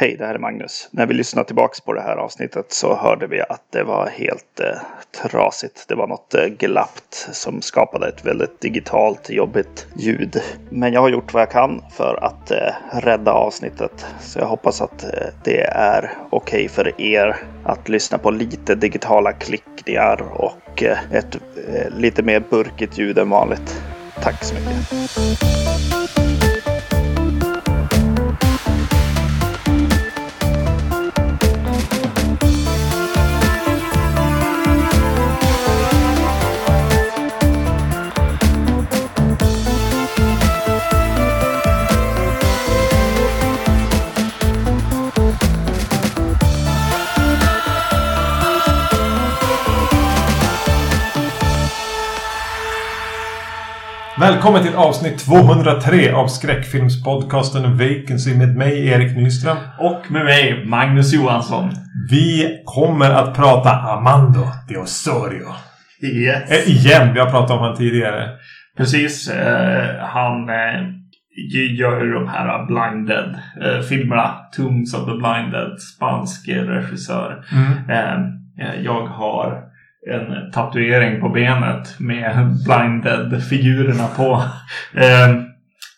Hej, det här är Magnus. När vi lyssnade tillbaks på det här avsnittet så hörde vi att det var helt eh, trasigt. Det var något eh, glappt som skapade ett väldigt digitalt jobbigt ljud. Men jag har gjort vad jag kan för att eh, rädda avsnittet. Så jag hoppas att eh, det är okej okay för er att lyssna på lite digitala klickningar och eh, ett eh, lite mer burkigt ljud än vanligt. Tack så mycket. Välkommen till avsnitt 203 av skräckfilmspodcasten Vacancy med mig Erik Nyström. Och med mig Magnus Johansson. Vi kommer att prata Amando de Osorio. Yes. Eh, igen, vi har pratat om honom tidigare. Precis. Eh, han eh, gör ju de här Blinded eh, filmerna. Tombs of the Blinded. Spansk regissör. Mm. Eh, jag har en tatuering på benet med blinded-figurerna på. Eh,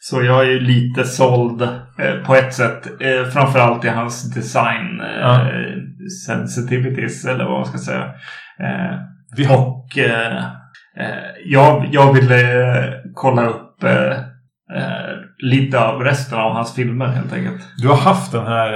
så jag är ju lite såld eh, på ett sätt. Eh, framförallt i hans design eh, Ja. sensitivities eller vad man ska säga. Vi har... och jag, jag ville kolla upp lite av resten av hans filmer helt enkelt. Du har haft den här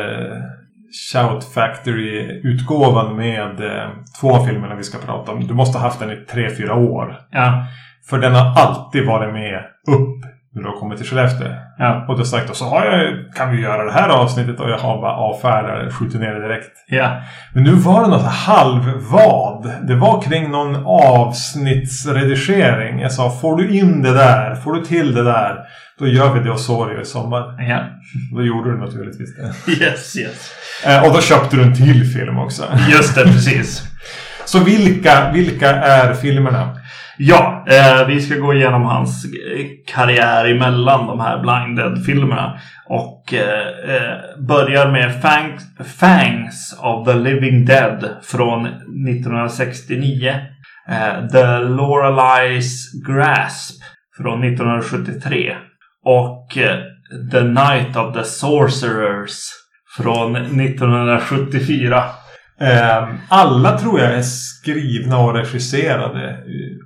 Shout Factory-utgåvan med eh, två av filmerna vi ska prata om. Du måste ha haft den i tre, fyra år. Ja, För den har alltid varit med upp när du har kommit till Skellefteå. ja, Och du har sagt och så har jag, kan vi göra det här avsnittet och jag har bara avfärdat skjutit ner det direkt. ja. Men nu var det något halvvad. Det var kring någon avsnittsredigering. Jag sa, får du in det där, får du till det där, då gör vi det Osorio i sommar. ja. Då gjorde du naturligtvis det. Yes, yes. Eh, och då köpte du en till film också. Just det, precis. Så vilka, vilka är filmerna? Ja, eh, vi ska gå igenom hans eh, karriär emellan de här Blinded-filmerna. Och eh, eh, börjar med Fangs, Fangs of the Living Dead från 1969. Eh, The Loreley's Grasp från 1973. Och eh, The Night of the Sorcerers från 1974. Eh, alla tror jag är skrivna och regisserade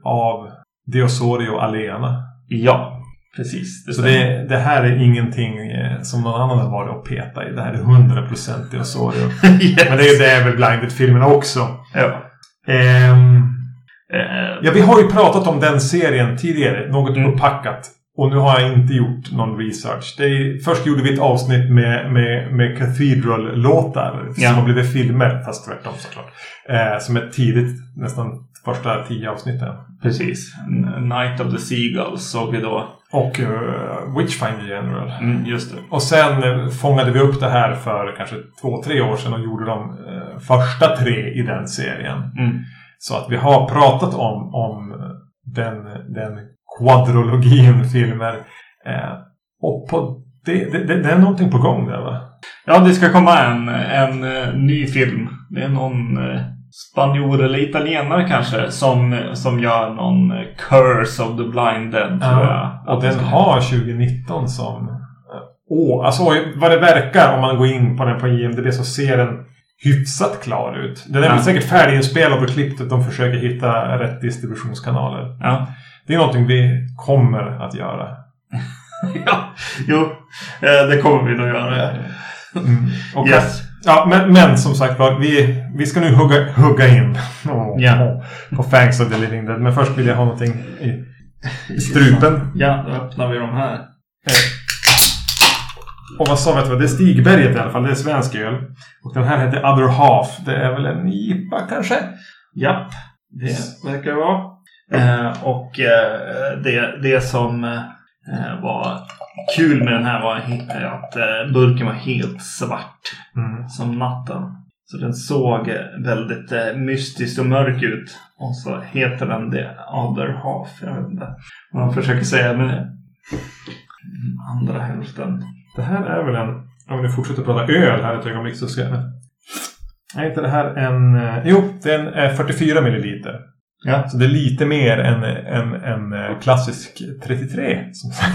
av De Osorio Alena. Ja, precis. Så det, det här är ingenting eh, som någon annan har varit och petat i. Det här är 100% De Osorio. yes. Men det är, det är väl Blinded-filmerna också. Ja. Ehm, Eh, ja, vi har ju pratat om den serien tidigare. Något Mm. upppackat. Och nu har jag inte gjort någon research. Är, först gjorde vi ett avsnitt med, med, med Cathedral-låtar. Ja. Som har blivit filmer, fast tvärtom såklart. Eh, som är tidigt, nästan första tio avsnitten. Precis. Night of the Seagulls såg vi då. Och uh, Witchfinder General. Mm, just det. Och sen eh, fångade vi upp det här för kanske två, tre år sedan och gjorde de eh, första tre i den serien. Mm. Så att vi har pratat om, om den, den quadrologin filmer. Eh, och på det, det, det, är någonting på gång där va? Ja, det ska komma en, en eh, ny film. Det är någon uh, spanjor eller italienare kanske som, som gör någon eh, Curse of the Blinded. tror jag. och den har 2019 som eh, år. Alltså vad det verkar om man går in på den på IMDB så ser den hyfsat klar ut. Den är Ja. säkert färdiginspelad och klippt. att De försöker hitta rätt distributionskanaler. Ja. Det är någonting vi kommer att göra. ja, jo. Eh, det kommer vi nog göra. Mm. Och Yes. Ja, men, men som sagt var, vi, vi ska nu hugga, hugga in Åh, Ja. på Fangs of the Living Dead. Men först vill jag ha någonting i, i strupen. Ja, då öppnar vi de här. Och vad sa vi att det var? Det är Stigberget i alla fall. Det är svensk öl. Och den här heter Other Half. Det är väl en IPA kanske? Japp, det verkar det vara. Eh, och eh, det, det som eh, var kul med den här var att eh, burken var helt svart Mm. som natten. Så den såg väldigt eh, mystisk och mörk ut. Och så heter den The Other Half. Jag vet inte vad man försöker säga med det. Andra hälften. Det här är väl en Om vi fortsätter prata öl här ett ögonblick så ska jag... Är inte det här en... Jo, det är en eh, 44 milliliter. Ja. Så det är lite mer än en, eh, klassisk 33. som sagt.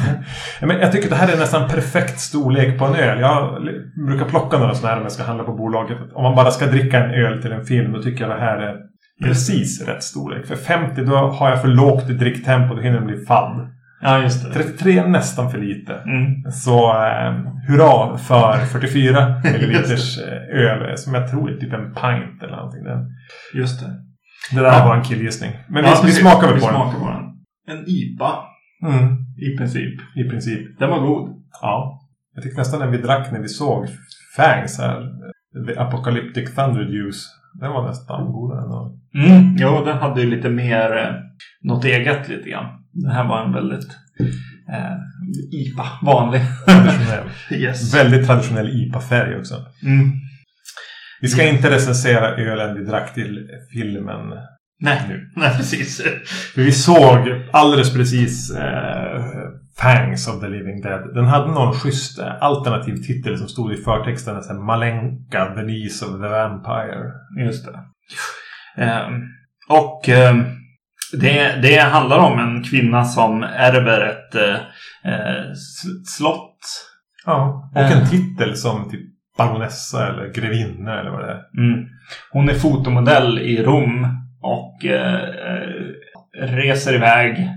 Men jag tycker det här är nästan perfekt storlek på en öl. Jag brukar plocka några sådana här om jag ska handla på bolaget. Om man bara ska dricka en öl till en film då tycker jag det här är precis rätt storlek. För 50 då har jag för lågt dricktempo. Då hinner den bli fadd. Ja, just det. 33 är nästan för lite. Mm. Så eh, hurra för 44 milliliters eh, öl som jag tror är typ en pint eller någonting. Just det. Det där Ja. var en killgissning. Men Ja, vi, vi smakar väl på den. smakar på den. En IPA Mm, i princip. I princip. Den var god. Ja. Jag tyckte nästan den vi drack när vi såg Fangs här. The Apocalyptic Thunder Juice. Den var nästan godare ändå. Mm. Jo, den hade ju lite mer eh, något eget lite grann. Den här var en väldigt eh, IPA, vanlig. Traditionell. yes. Väldigt traditionell IPA-färg också. Mm. Vi ska inte recensera ölen vi drack till filmen Nej, nu. nej, precis. För vi såg alldeles precis eh, Fangs of the Living Dead. Den hade någon schysst eh, alternativ titel som stod i förtexten. Så här, Malenka, The Niece of the Vampire. Just det. Ehm, och ehm, det, det handlar om en kvinna som ärver ett eh, eh, slott. Ja. Och Eh. en titel som typ baronessa eller grevinna eller vad det är. Mm. Hon är fotomodell i Rom och eh, eh, reser iväg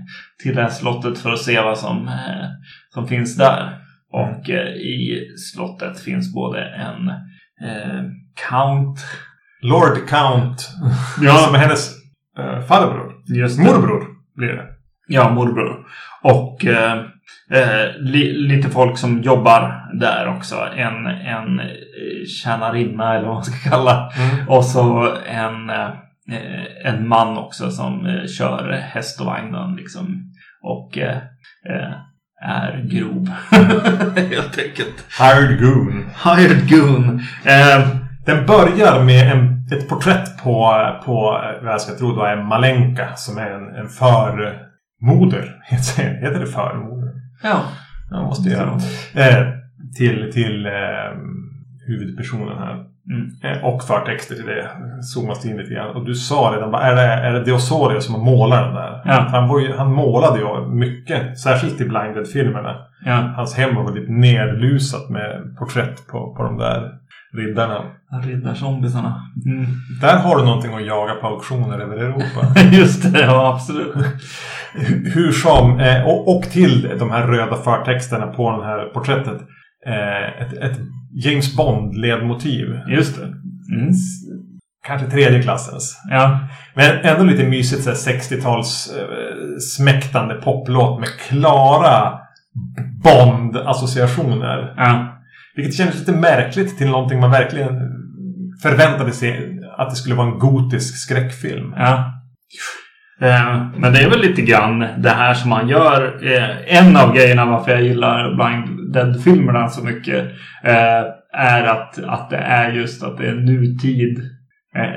till det här slottet för att se vad som, eh, som finns där. Och eh, i slottet finns både en eh, count. Lord Count. Ja. Som är hennes eh, farbror. Just det. Morbror blir det. Ja, morbror. Och eh, eh, li, lite folk som jobbar där också. En, en eh, tjänarinna eller vad man ska kalla. Mm. Och så en, eh, en man också som eh, kör häst och vagnen liksom. Och eh, eh, är grov. Helt enkelt. Hired Goon. Hired goon. Eh, Den börjar med en, ett porträtt på, på vad jag ska tro då är Malenka som är en, en förmoder. Heter heter det förmoder? Ja. Jag måste göra. Eh, till till eh, huvudpersonen här. Mm. Eh, och förtexter till det. Zoomas in lite grann. Och du sa redan är det, är det Deosorio som har målat den där? Ja. Han, ju, han målade ju mycket. Särskilt i Blinded-filmerna. Ja. Hans hem var väldigt nerlusat med porträtt på, på de där riddarna. Riddarzombisarna. Mm. Där har du någonting att jaga på auktioner över Europa. Just det, ja absolut. Hur- som, eh, och, och till de här röda förtexterna på det här porträttet. Eh, ett, ett James Bond-ledmotiv. Just det. Mm. Kanske tredje klassens. Ja. Men ändå lite mysigt så här 60-tals eh, smäktande poplåt med klara Bond-associationer. Ja. Vilket kändes lite märkligt till någonting man verkligen förväntade sig att det skulle vara en gotisk skräckfilm. Ja. Eh, Men det är väl lite grann det här som man gör. Eh, En av grejerna varför jag gillar Blind Dead-filmerna så mycket eh, är att, att det är just att det är nutid.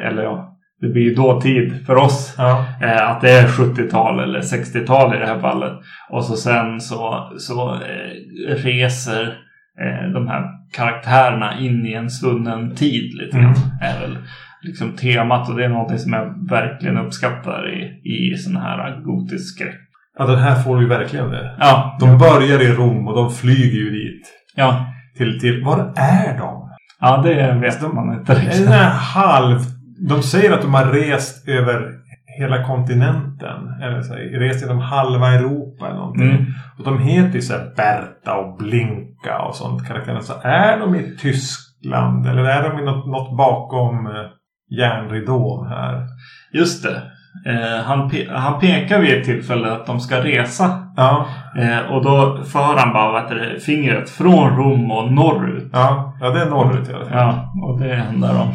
Eller ja, det blir ju dåtid för oss. Ja. Eh, att det är 70-tal eller 60-tal i det här fallet. Och så sen så, så eh, reser eh, de här karaktärerna in i en svunnen tid lite grann. Mm. Är väl liksom temat och det är någonting som jag verkligen uppskattar i, i sån här gotisk skräck. ja, den här får du ju verkligen det. Ja, De börjar i Rom och de flyger ju dit. ja, Till, till, var är de? ja det vet man inte riktigt. här halv... De säger att de har rest över hela kontinenten. Eller så, här, rest genom halva Europa eller någonting. Mm. Och de heter ju så här Berta och Blinka och sånt. Karaktärerna. Så är de i Tyskland? Eller är de i något, något bakom eh, järnridån här? Just det. Eh, han, pe- han pekar vid ett tillfälle att de ska resa. Ja, Eh, och då för han bara heter det, fingret från Rom och norrut. ja, ja det är norrut i alla fall. Ja, och det handlar om.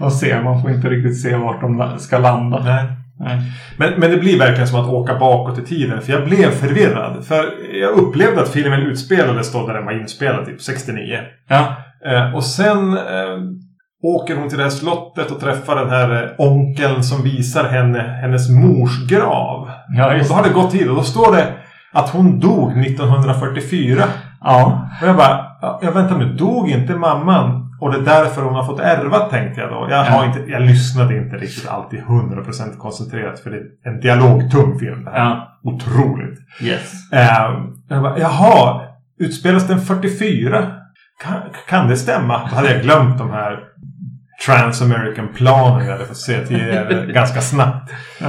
man ser, man får inte riktigt se vart de ska landa. Nej. Nej. Men, men det blir verkligen som att åka bakåt i tiden. För jag blev förvirrad. För jag upplevde att filmen utspelades då där den var inspelad, typ 69. Ja, Eh, och sen eh, åker hon till det här slottet och träffar den här eh, onkeln som visar henne hennes mors grav. ja Och då har det gått tid och då står det att hon dog 1944. Ja, Och jag bara, Ja, jag väntar nu, dog inte mamman? Och det är därför hon har fått ärva tänkte jag då. Jag, har inte, jag lyssnade inte riktigt alltid 100% koncentrerat. För det är en dialogtung film det här. Ja. Otroligt. Yes. Eh, jag bara, jaha, utspelas den 44? Kan, kan det stämma? Då hade jag glömt de här Trans-American-planen jag hade fått se tidigare ganska snabbt. Ja.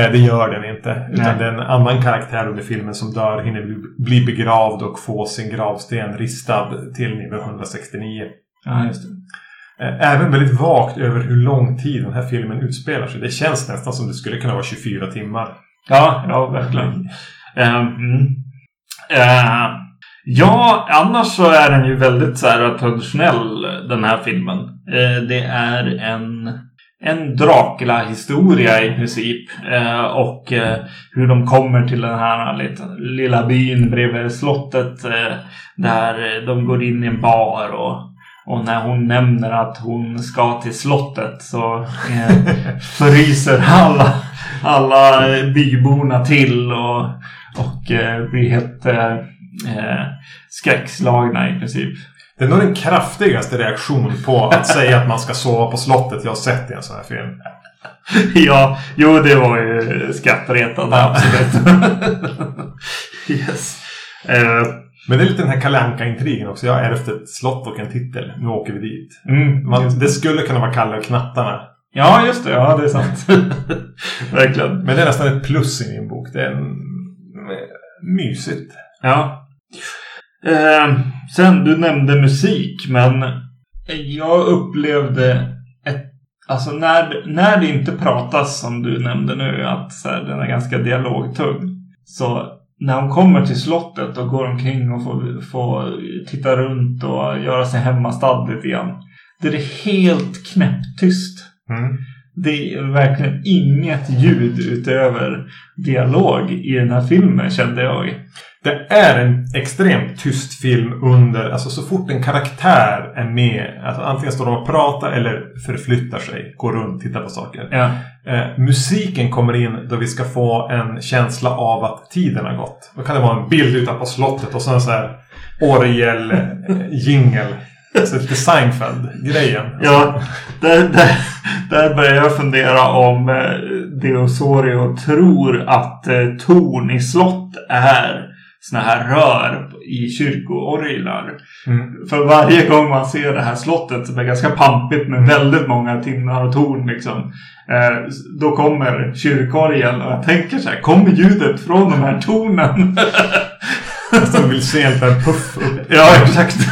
Eh, det gör den inte. Utan Nej. det är en annan karaktär under filmen som dör, hinner bli- begravd och få sin gravsten ristad till 1969. ja, just det. Eh, Även väldigt vagt över hur lång tid den här filmen utspelar sig. Det känns nästan som det skulle kunna vara 24 timmar. Ja, ja verkligen. Mm. Eh, ja, annars så är den ju väldigt så här traditionell den här filmen. Eh, det är en, en Dracula-historia i princip. Eh, och eh, hur de kommer till den här lite, lilla byn bredvid slottet. Där de går in i en bar och och när hon nämner att hon ska till slottet så eh, fryser alla, alla byborna till och, och eh, blir helt eh, eh, skräckslagna i princip. Det är nog den kraftigaste reaktion på att säga att man ska sova på slottet jag har sett i en sån här film. ja, jo det var ju skrattretande absolut. yes. Eh, Men det är lite den här kalanka intrigen också. Jag har ärvt ett slott och en titel. Nu åker vi dit. mm, Man, det skulle kunna vara Kalle och knattarna. ja, just det. Ja, det är sant. Verkligen. Men det är nästan ett plus i min bok. Det är en, mysigt. Ja. Eh, sen, du nämnde musik, men jag upplevde ett... Alltså när, när det inte pratas som du nämnde nu, att så här, den är ganska dialogtung. Så när hon kommer till slottet och går omkring och får, får titta runt och göra sig hemmastad lite grann. Det är helt knäpptyst. Mm. Det är verkligen inget ljud utöver dialog i den här filmen kände jag. Det är en extremt tyst film under, alltså så fort en karaktär är med, alltså antingen står de och pratar eller förflyttar sig, går runt, tittar på saker. Ja. Eh, musiken kommer in då vi ska få en känsla av att tiden har gått. Då kan det vara en bild utanpå slottet och sen så här orgel, eh, jingel. Alltså lite Seinfeld-grejen. Ja, där, där, där börjar jag fundera om eh, Deosorio tror att eh, torn i slott är såna här rör i kyrkoorglar. Mm. För varje gång man ser det här slottet som är ganska pampigt med väldigt många tinnar och torn liksom. Eh, då kommer kyrkorgeln och jag tänker så här, kommer ljudet från de här tornen? Som vill se en puff upp. Ja, exakt.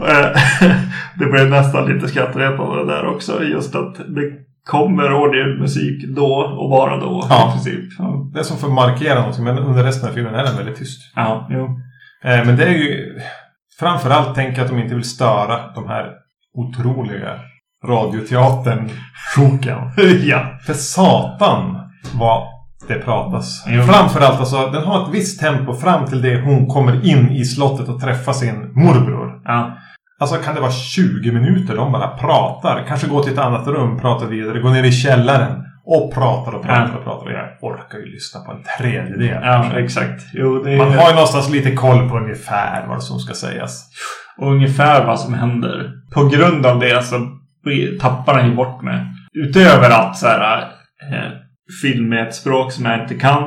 Eh, det blev nästan lite skrattretande där också. Just att det kommer orgelmusik då och bara då. Ja. I princip. Ja, Det är som för att markera någonting men under resten av filmen är den väldigt tyst. ja jo. Eh, men det är ju framförallt tänker jag att de inte vill störa de här otroliga radioteatern-sjoken. ja. För satan vad det pratas. Jo. Framförallt alltså, den har ett visst tempo fram till det hon kommer in i slottet och träffar sin morbror. ja. Alltså kan det vara 20 minuter de bara pratar. Kanske gå till ett annat rum, prata vidare, gå ner i källaren. Och pratar och pratar och pratar. Och jag orkar ju lyssna på en tredjedel. Ja, kanske. exakt. Jo, är Man har ju någonstans lite koll på ungefär vad som ska sägas. ungefär vad som händer. På grund av det så tappar den ju bort mig. Utöver att så här, eh, film med ett språk som jag inte kan.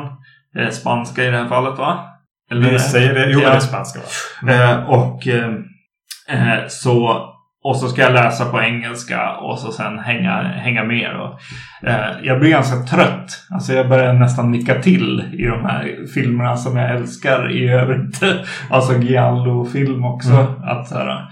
Eh, spanska i det här fallet va? Vi säger det. Jo, Ja. det är spanska va? Eh, och eh, eh, så och så ska jag läsa på engelska och så sen hänga, hänga med. Och, eh, jag blir ganska trött. Alltså jag börjar nästan nicka till i de här filmerna som jag älskar i övrigt. alltså Giallo-film också. Mm. Att, så här,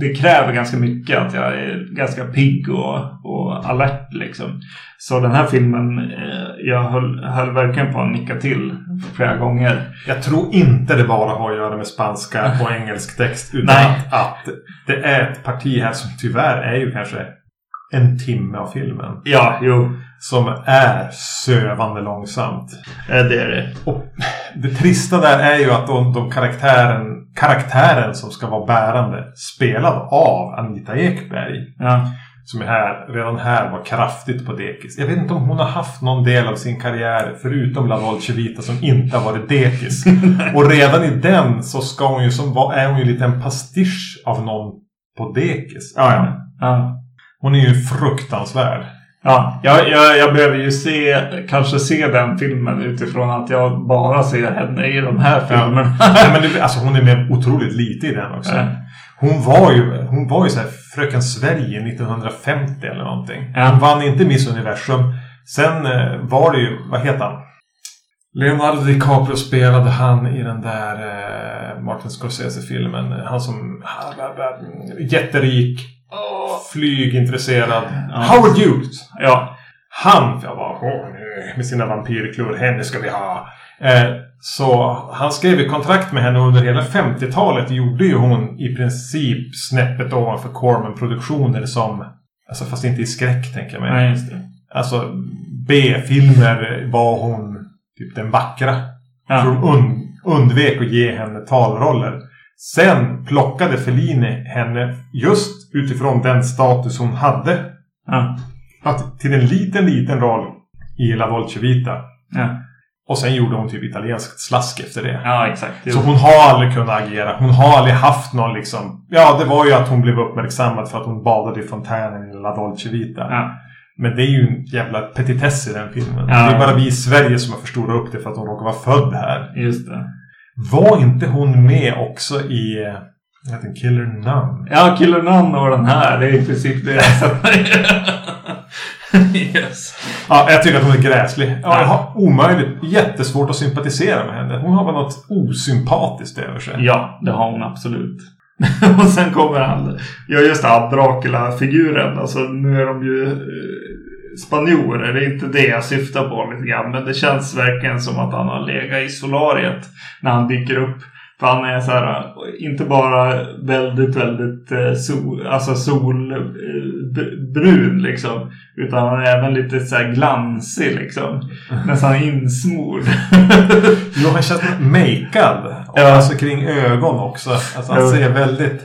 det kräver ganska mycket att jag är ganska pigg och, och alert liksom. Så den här filmen, eh, jag höll, höll verkligen på att nicka till flera gånger. Jag tror inte det bara har att göra med spanska och engelsk text. Utan Nej. att, att det är ett parti här som tyvärr är ju kanske en timme av filmen. Ja, jo. Som är sövande långsamt. eh, Det är det. Och det trista där är ju att de, de karaktären, karaktären som ska vara bärande spelad av Anita Ekberg. Ja. som är här, redan här var kraftigt på dekis. Jag vet inte om hon har haft någon del av sin karriär förutom La Dolce Vita som inte har varit dekis. och redan i den så ska hon ju som, är hon ju lite en pastisch av någon på dekis. Ja, ja. Ja. Hon är ju fruktansvärd. Ja, jag, jag, jag behöver ju se, kanske se den filmen utifrån att jag bara ser henne i de här filmerna. Ja. men det, alltså hon är med otroligt lite i den också. Ja. Hon var ju, hon var ju så här Fröken Sverige 1950 eller någonting. Ja. Hon vann inte Miss Universum. Sen eh, var det ju, vad heter han? Leonardo DiCaprio spelade han i den där eh, Martin Scorsese-filmen. Han som... Jätterik. Flygintresserad. Ja. Howard Hughes. Ja. Han jag bara, "Åh, med sina vampyrklor, henne ska vi ha. Eh, så han skrev ju kontrakt med henne under hela 50-talet. Gjorde ju hon i princip snäppet ovanför Corman Produktioner som, alltså fast inte i skräck tänker jag mig. Nej. Alltså B-filmer var hon typ den vackra. Ja. Så de und undvek att ge henne talroller. Sen plockade Fellini henne just utifrån den status hon hade Ja. att, till en liten, liten roll i La Dolce Vita. Ja. Och sen gjorde hon typ italienskt slask efter det. ja, exakt. Så hon har aldrig kunnat agera. Hon har aldrig haft någon liksom... Ja, det var ju att hon blev uppmärksammad för att hon badade i fontänen i La Dolce Vita. Ja. Men det är ju en jävla petitess i den filmen. Ja. Det är bara vi i Sverige som har förstorat upp det för att hon råkar vara född här. Just det. Var inte hon med också i... Vad heter? Killer Nun? Ja, Killer Nun och den här. Det är i princip det jag Yes. Ja, jag tycker att hon är gräslig. Ja, Ja. jag har omöjligt, jättesvårt att sympatisera med henne. Hon har väl något osympatiskt över sig. Ja, det har hon absolut. och sen kommer han. Ja, just det. Dracula-figuren. Alltså, nu är de ju eh, spanjorer. Det är inte det jag syftar på lite grann. Men det känns verkligen som att han har legat i solariet när han dyker upp. För han är så här, inte bara väldigt, väldigt eh, sol, alltså solbrun liksom. Utan han är även lite så här glansig liksom. Nästan insmord. Jo, han känns makead. Och Ja. alltså kring ögon också. Alltså han ser väldigt...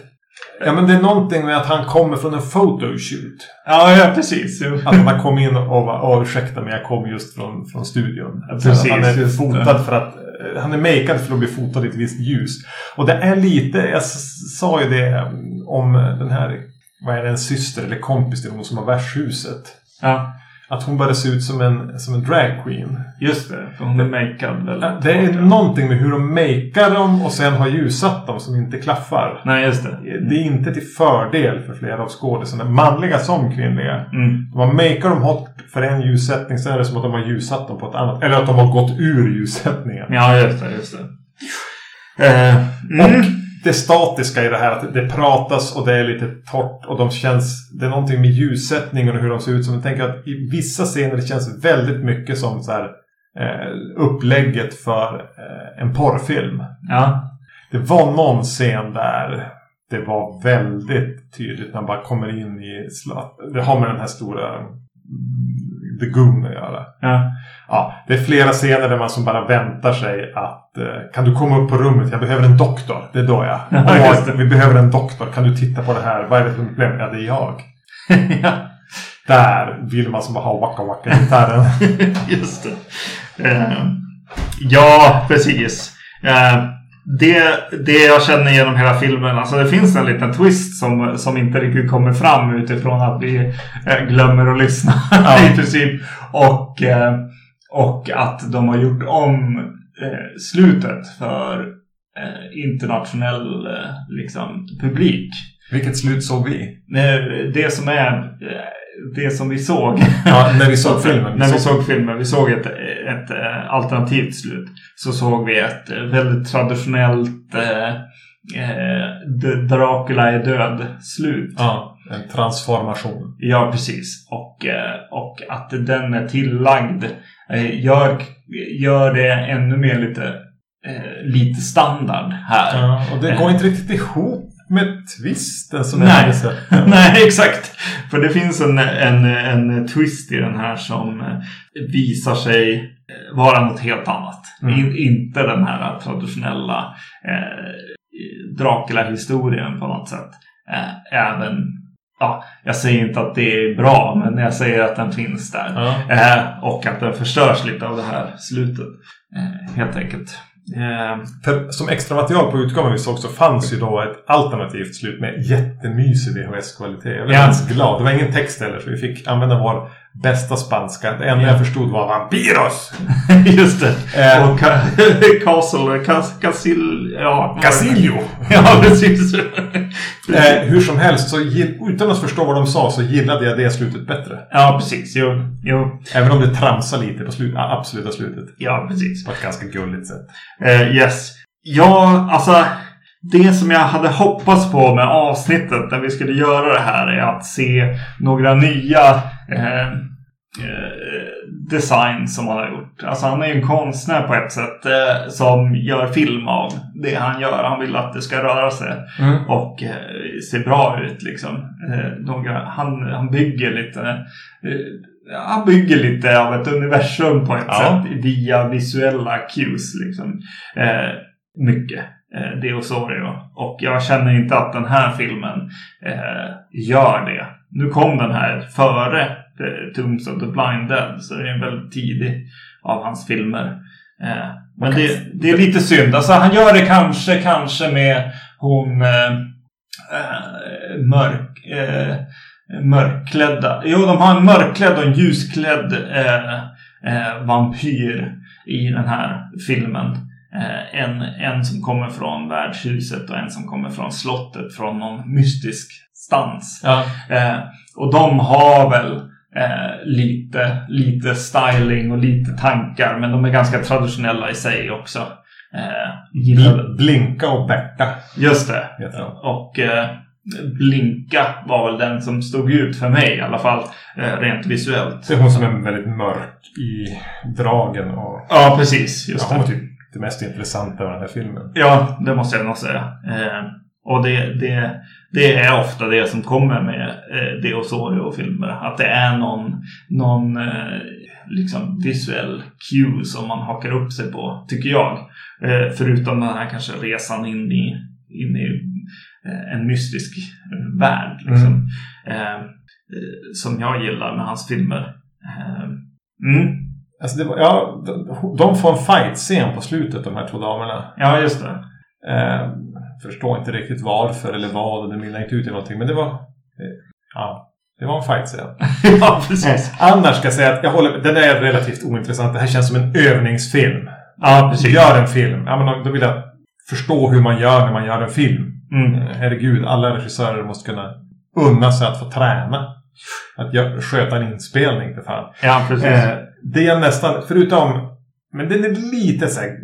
Ja, men det är någonting med att han kommer från en photoshoot. ja, ja, precis. Jo. Att han kom in och var "Åh, ursäkta men jag kom just från, från studion. Precis, han är fotad för att... eh, Han är makead för att bli fotad i ett visst ljus. Och det är lite... Jag sa ju det mm, om den här... Vad är det? En syster eller kompis till hon som har värdshuset. Ja, Att hon börjar se ut som en, som en drag queen. just det. För hon är makead väldigt Det är någonting med hur de makear dem och sen har ljussatt dem som inte klaffar. Nej, just det. Det är inte till fördel för flera av skådisarna. Manliga som kvinnliga. Mm. De har makear dem hårt för en ljussättning. Sen är det som att de har ljussatt dem på ett annat. Eller att de har gått ur ljussättningen. Ja, just det. Just det. Eh, mm. Och det statiska i det här att det pratas och det är lite torrt och de känns... Det är någonting med ljussättningen och hur de ser ut som. Jag tänker att i vissa scener det känns väldigt mycket som så här, eh, upplägget för eh, en porrfilm. Ja. Det var någon scen där det var väldigt tydligt när man bara kommer in i slatt. Det har med den här stora mm, The Goon att göra. Ja. Ja, det är flera scener där man som bara väntar sig att eh, kan du komma upp på rummet? Jag behöver en doktor. Det är då jag. Ja, vi behöver en doktor. Kan du titta på det här? Vad är det för problem? Ja, det är jag. ja. Där vill man som bara ha wacka wacka gitarren. Just det. Eh, ja, precis. Eh, det, det jag känner genom hela filmen, alltså det finns en liten twist som, som inte riktigt kommer fram utifrån att vi eh, glömmer att lyssna Ja. i princip. Och, eh, och att de har gjort om eh, slutet för eh, internationell eh, liksom, publik. Vilket slut såg vi? Det som är eh, det som vi såg Ja, när vi såg filmen. när vi såg filmen, vi såg ett, ett eh, alternativt slut. Så såg vi ett eh, väldigt traditionellt eh, Dracula är död slut. Ja, en transformation. Ja, precis. Och, och att den är tillagd gör, gör det ännu mer lite, eh, lite standard här. Ja, och det går inte riktigt ihop med twisten som jag Nej. hade sett. Nej, exakt. För det finns en, en, en twist i den här som eh, visar sig eh, vara något helt annat. Mm. In, inte den här traditionella eh, Dracula-historien på något sätt. Eh, även, ja, jag säger inte att det är bra, men jag säger att den finns där. Ja. Eh, och att den förstörs lite av det här slutet. Eh, helt enkelt. Eh, För som extra material på utgåvan vi såg så fanns ju då ett alternativt slut med jättemysig VHS-kvalitet. Jag blev Ja. ganska glad. Det var ingen text heller så vi fick använda vår bästa spanska. Det enda Ja. jag förstod var vampiros! just det. Eh. Och Ca- Castle, Cas, Casil, ja. Casillo! Ja, precis. Eh, hur som helst, så utan att förstå vad de sa så gillade jag det slutet bättre. Ja, precis. Jo, jo. Även om det tramsar lite på slut, absoluta slutet. Ja, precis. På ett ganska gulligt sätt. Eh, yes. Ja, alltså. Det som jag hade hoppats på med avsnittet när vi skulle göra det här är att se några nya eh, eh, design som han har gjort. Alltså han är ju en konstnär på ett sätt eh, som gör film av det han gör. Han vill att det ska röra sig Mm. och eh, se bra ut liksom. Eh, några, han, han bygger lite eh, han bygger lite av ett universum på ett Ja. sätt via visuella cues liksom. Eh, mycket. Eh, Deosorio. Och jag känner inte att den här filmen eh, gör det. Nu kom den här före eh, Tombs of the Blind Dead. Så det är en väldigt tidig av hans filmer. Eh, men det, det är lite synd. Alltså han gör det kanske, kanske med hon eh, eh, mörk, eh, mörkklädda. Jo, de har en mörkklädd och en ljusklädd eh, eh, vampyr i den här filmen. Eh, en, en som kommer från värdshuset och en som kommer från slottet från någon mystisk stans. Ja. Eh, och de har väl eh, lite, lite styling och lite tankar. Men de är ganska traditionella i sig också. Eh, gillade. Bl- Blinka och Berta Just det. Och eh, Blinka var väl den som stod ut för mig i alla fall. Rent visuellt. Det är hon som är väldigt mörk i dragen och Ja, precis. Just ja, hon det. typ det mest intressanta med den här filmen. Ja, det måste jag nog säga. Eh, och det, det, det är ofta det som kommer med eh, Deosorio-filmer. Att det är någon, någon eh, liksom visuell cue som man hakar upp sig på, tycker jag. Eh, förutom den här kanske resan in i, in i eh, en mystisk värld. Liksom. Eh, eh, som jag gillar med hans filmer. Eh, mm. Alltså det var, ja, de, de får en fight-scen på slutet, de här två damerna. Ja, just det. Eh, förstår inte riktigt varför eller vad. Det mynnar inte ut i någonting. Men det var... Eh, ja, det var en fight-scen. ja, precis. Annars ska jag säga att jag håller, den är relativt ointressant. Det här känns som en övningsfilm. Ja, precis. Gör en film. Ja, men då- vill jag förstå hur man gör när man gör en film. Mm. Eh, Herregud, alla regissörer måste kunna unna sig att få träna. Att sköta en inspelning för fan. Ja, precis. Eh, det är nästan, förutom... Men den är lite så här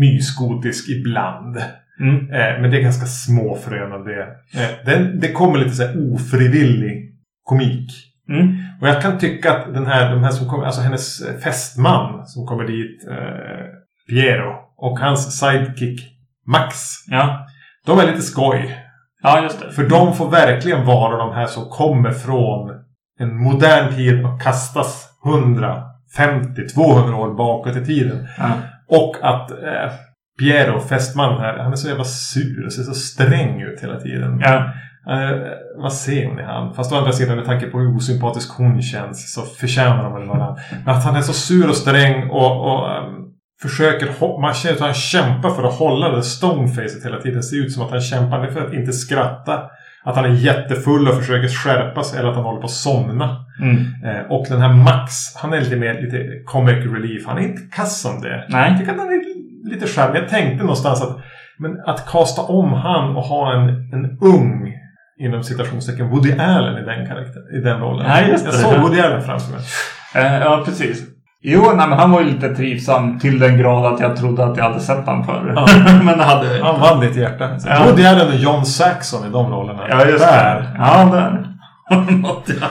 mysgotisk ibland. Mm. Eh, men det är ganska små frön av det. Eh, den, det kommer lite så här ofrivillig komik. Mm. Och jag kan tycka att den här, de här som kommer, alltså hennes fästman som kommer dit, eh, Piero, och hans sidekick Max. Ja. De är lite skoj. ja, just det. För de får verkligen vara de här som kommer från en modern tid och kastas 150, 200 år bakåt i tiden. Ja. Och att eh, Piero, fästmannen här, han är så jävla sur och ser så sträng ut hela tiden. Ja. Eh, vad ser hon i han? Fast å andra sidan med tanke på hur osympatisk hon känns så förtjänar de väl varandra. Men att han är så sur och sträng och, och ehm, försöker... Man känner att han kämpar för att hålla det stonefacet hela tiden. Det ser ut som att han kämpar för att inte skratta. Att han är jättefull och försöker skärpa sig eller att han håller på att somna. Mm. Eh, och den här Max, han är lite mer lite comic relief. Han är inte kass som det. Nej. Jag tycker att han är lite charmig. Jag tänkte någonstans att men att kasta om han och ha en, en ung inom citationstecken Woody Allen i den karaktären, i den rollen. Ja, just det. Jag såg Woody Allen framför mig. Eh, ja, precis. Jo, nej, men han var ju lite trivsam till den grad att jag trodde att jag hade sett honom förr. Ja. men det hade... Han vann ditt hjärta. Så Ja. Woody Allen och John Saxon i de rollerna. Ja, just Där. det. Ja, där. Något, ja.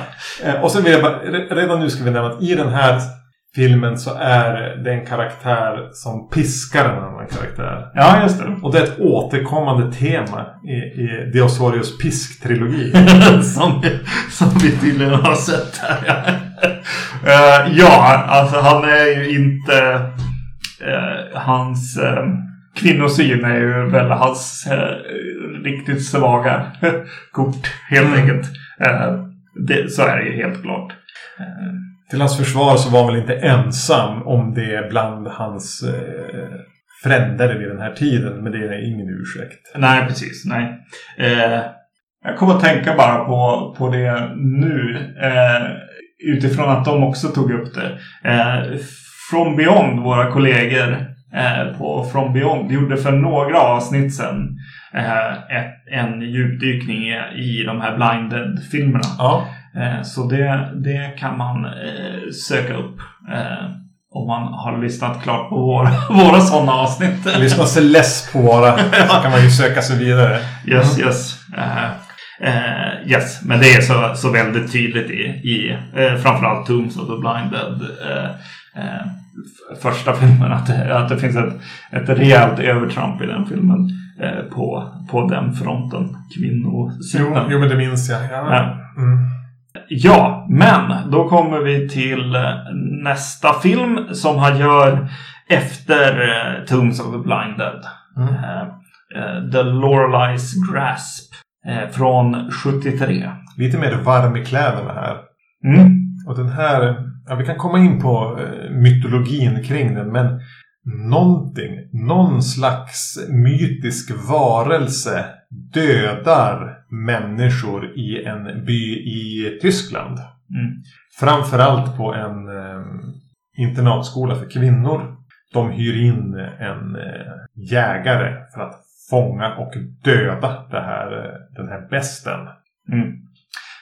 Eh, Och sen vill jag bara, re- redan nu ska vi nämna att i den här filmen så är det en karaktär som piskar en annan karaktär. ja, just det. Och det är ett återkommande tema i, i Deosorios pisktrilogi. som, som vi tydligen har sett här. Ja, Eh, ja alltså han är ju inte... eh, hans uh, kvinnosyn är ju väl hans riktigt svaga kort, helt Mm. enkelt. Det, så är det ju helt klart. Till hans försvar så var han väl inte ensam om det bland hans fränder vid den här tiden. Men det är ingen ursäkt. nej, precis. Nej. Eh, jag kommer att tänka bara på, på det nu. Eh, utifrån att de också tog upp det. Eh, From Beyond, våra kollegor eh, på From Beyond, gjorde för några avsnitt sedan eh, ett, en djupdykning i, i de här Blinded-filmerna. Ja. Eh, Så det, det kan man söka upp. Om man har lyssnat klart på våra, våra sådana avsnitt. Lyssna sig less på våra så kan man ju söka sig vidare. Yes, yes. Eh, yes, men det är så, så väldigt tydligt i, i eh, framförallt Tombs of the Blinded. Eh, eh, f- första filmen att det, att det finns ett, ett rejält övertramp i den filmen. Eh, på, på den fronten. Jo, Kvinnosidan. jo men det minns jag. Ja. Mm. Ja, men då kommer vi till eh, nästa film som han gör efter eh, Tombs of the Blinded. Mm. Eh, eh, The Loreleis Grasp eh, från 73. Lite mer varm i kläderna här. Mm. Och den här, ja vi kan komma in på eh, mytologin kring den men någonting, någon slags mytisk varelse dödar människor i en by i Tyskland. Mm. Framförallt på en eh, internatskola för kvinnor. De hyr in en eh, jägare för att fånga och döda det här, eh, den här besten. Mm.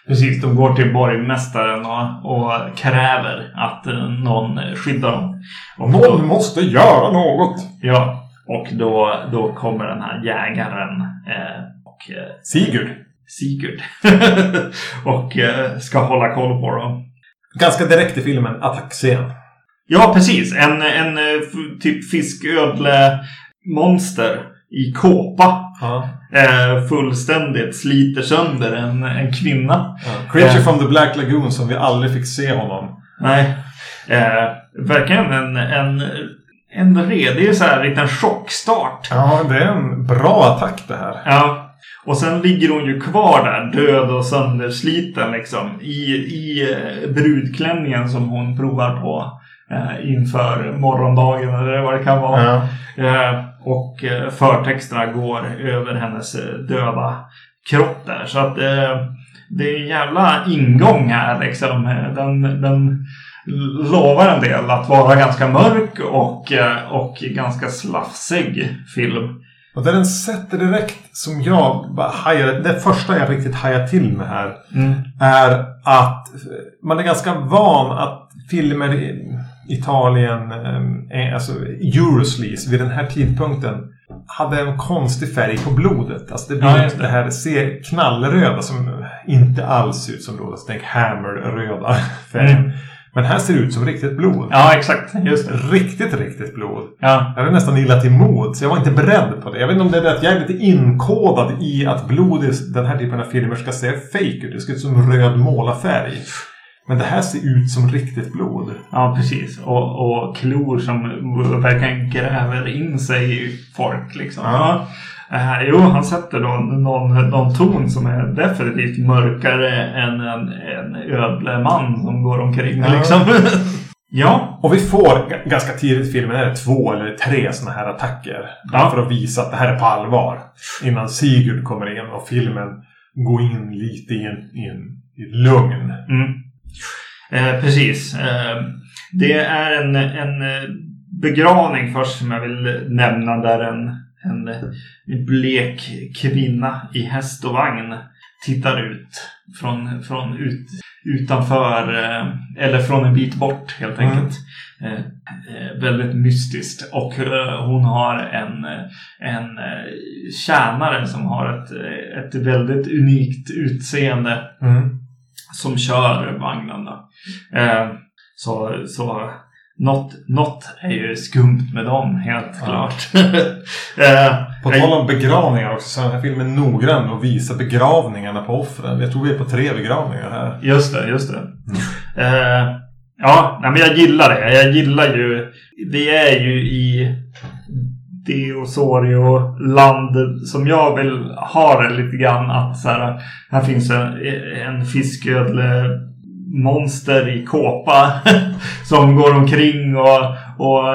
Precis, de går till borgmästaren och, och kräver att eh, någon skyddar dem. Och då, Någon måste göra något! ja, och då, då kommer den här jägaren eh, och eh, Sigurd. Sigurd. och eh, ska hålla koll på dem. Ganska direkt i filmen, attackscen. Ja, precis. En, en eh, typ fisködle-monster i kåpa. Ja. Eh, fullständigt sliter sönder en, en kvinna. Creature Eh. from the Black Lagoon som vi aldrig fick se honom. Nej. Eh, verkligen en, en, en redig så här liten chockstart. Ja, det är en bra attack det här. Ja. Och sen ligger hon ju kvar där död och söndersliten liksom. I, i eh, brudklänningen som hon provar på eh, inför morgondagen eller vad det kan vara. Ja. Och eh, förtexterna går över hennes eh, döda kropp där. Så att eh, det är en jävla ingång här liksom. Den, den lovar en del att vara ganska mörk och, och ganska slafsig film. Och det den sätter direkt som jag hajade, det första jag riktigt hajar till med här är att man är ganska van att filmer Italien, eh, alltså Eurosleaze vid den här tidpunkten hade en konstig färg på blodet. Alltså det blir Ja, det. det här ser knallröda som inte alls ser ut som blod. Alltså tänk Hammer-röda färgen. Mm. Men här ser det ut som riktigt blod. Ja, exakt. Just det. Riktigt, riktigt blod. Ja. Jag hade nästan illa till mod, så jag var inte beredd på det. Jag vet inte om det är det att jag är lite inkodad i att blod i den här typen av filmer ska se fake ut. Det ska ut som röd målarfärg. Men det här ser ut som riktigt blod. Ja, precis. Och, och klor som verkligen gräver in sig i folk liksom. Ja. Eh, jo, han sätter då någon, någon ton som är definitivt mörkare än en, en ödleman som går omkring Ja. liksom. ja, Och vi får ganska tidigt i filmen är det två eller tre sådana här attacker. Ja. För att visa att det här är på allvar. Innan Sigurd kommer in och filmen går in lite i en, i en, i lugn. mm. Eh, precis. Eh, det är en, en eh, begravning först som jag vill nämna där en, en blek kvinna i häst och vagn tittar ut från, från ut, utanför eh, eller från en bit bort helt Mm. enkelt. Eh, eh, väldigt mystiskt och eh, hon har en, en tjänare som har ett, ett väldigt unikt utseende Mm. Som kör vagnarna. Eh, så, så något, något är ju skumt med dem, helt Ja. klart. eh, På tal om begravningar också så är den här filmen noggrann och visar begravningarna på offren. Jag tror vi är på tre begravningar här. Just det, just det. Eh, ja, nej, men jag gillar det. Jag gillar ju... Det är ju i Deosorio-land som jag vill ha det lite grann. Att så här, här finns en, en fisködle monster i kåpa som går omkring och, och,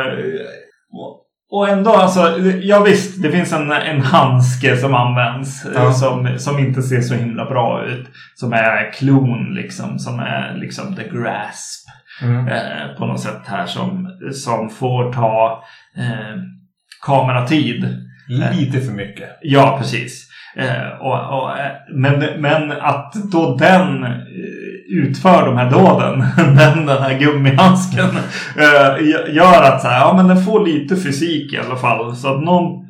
och och ändå, alltså, ja visst, det finns en, en handske som används Ja. som, som inte ser så himla bra ut. Som är klon liksom, som är liksom the grasp Mm. eh, på något sätt här som, som får ta eh, kameratid. Lite för mycket. Ja, precis. Eh, och, och, eh, men, men att då den eh, utför de här dåden, den, den här gummihandsken, eh, gör att så här, ja, men den får lite fysik i alla fall. Så att någon,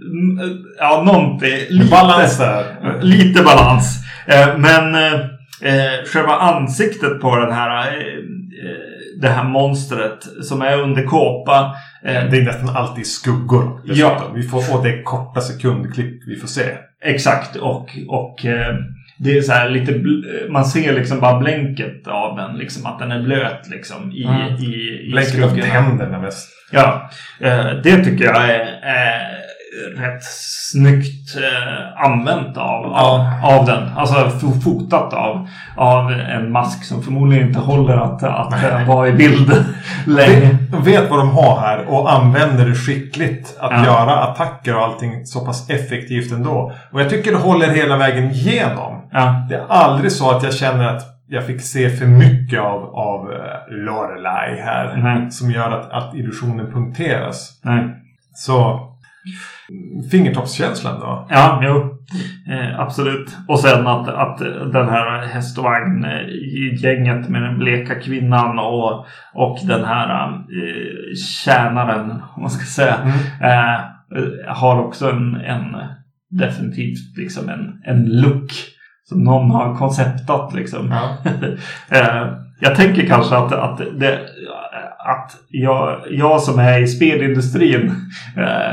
ja, någonting, lite, Balans där. lite balans. Eh, men eh, eh, själva ansiktet på den här, eh, eh, det här monstret som är under kåpa. Eh, Det är nästan alltid skuggor. dessutom. Ja. Vi får, och det korta sekundklipp vi får se. Exakt och, och eh, det är så här lite, man ser liksom bara blänket av den, liksom att den är blöt liksom i, Mm. i, i Blänket av tänderna mest. Ja, eh, det tycker jag är, är rätt snyggt eh, använt av, Ja. av, av den. Alltså fotat av, av en mask som förmodligen inte håller att, att Nej. eh, vara i bild länge. De vet vad de har här och använder det skickligt. Att Ja. göra attacker och allting så pass effektivt ändå. Och jag tycker det håller hela vägen igenom. Ja, Det är aldrig så att jag känner att jag fick se för mycket av, av eh, Lorelai här. Nej. Som gör att, att illusionen punkteras. nej. Så fingertoppskänslan då? Ja, jo. Eh, absolut. Och sen att, att den här häst och vagn eh, i gänget med den bleka kvinnan och, och den här eh, tjänaren, om man ska säga, Mm. eh, har också en, en definitivt liksom en, en look som någon har konceptat liksom. Ja. Eh, jag tänker kanske att, att, det, att jag, jag som är i spelindustrin eh,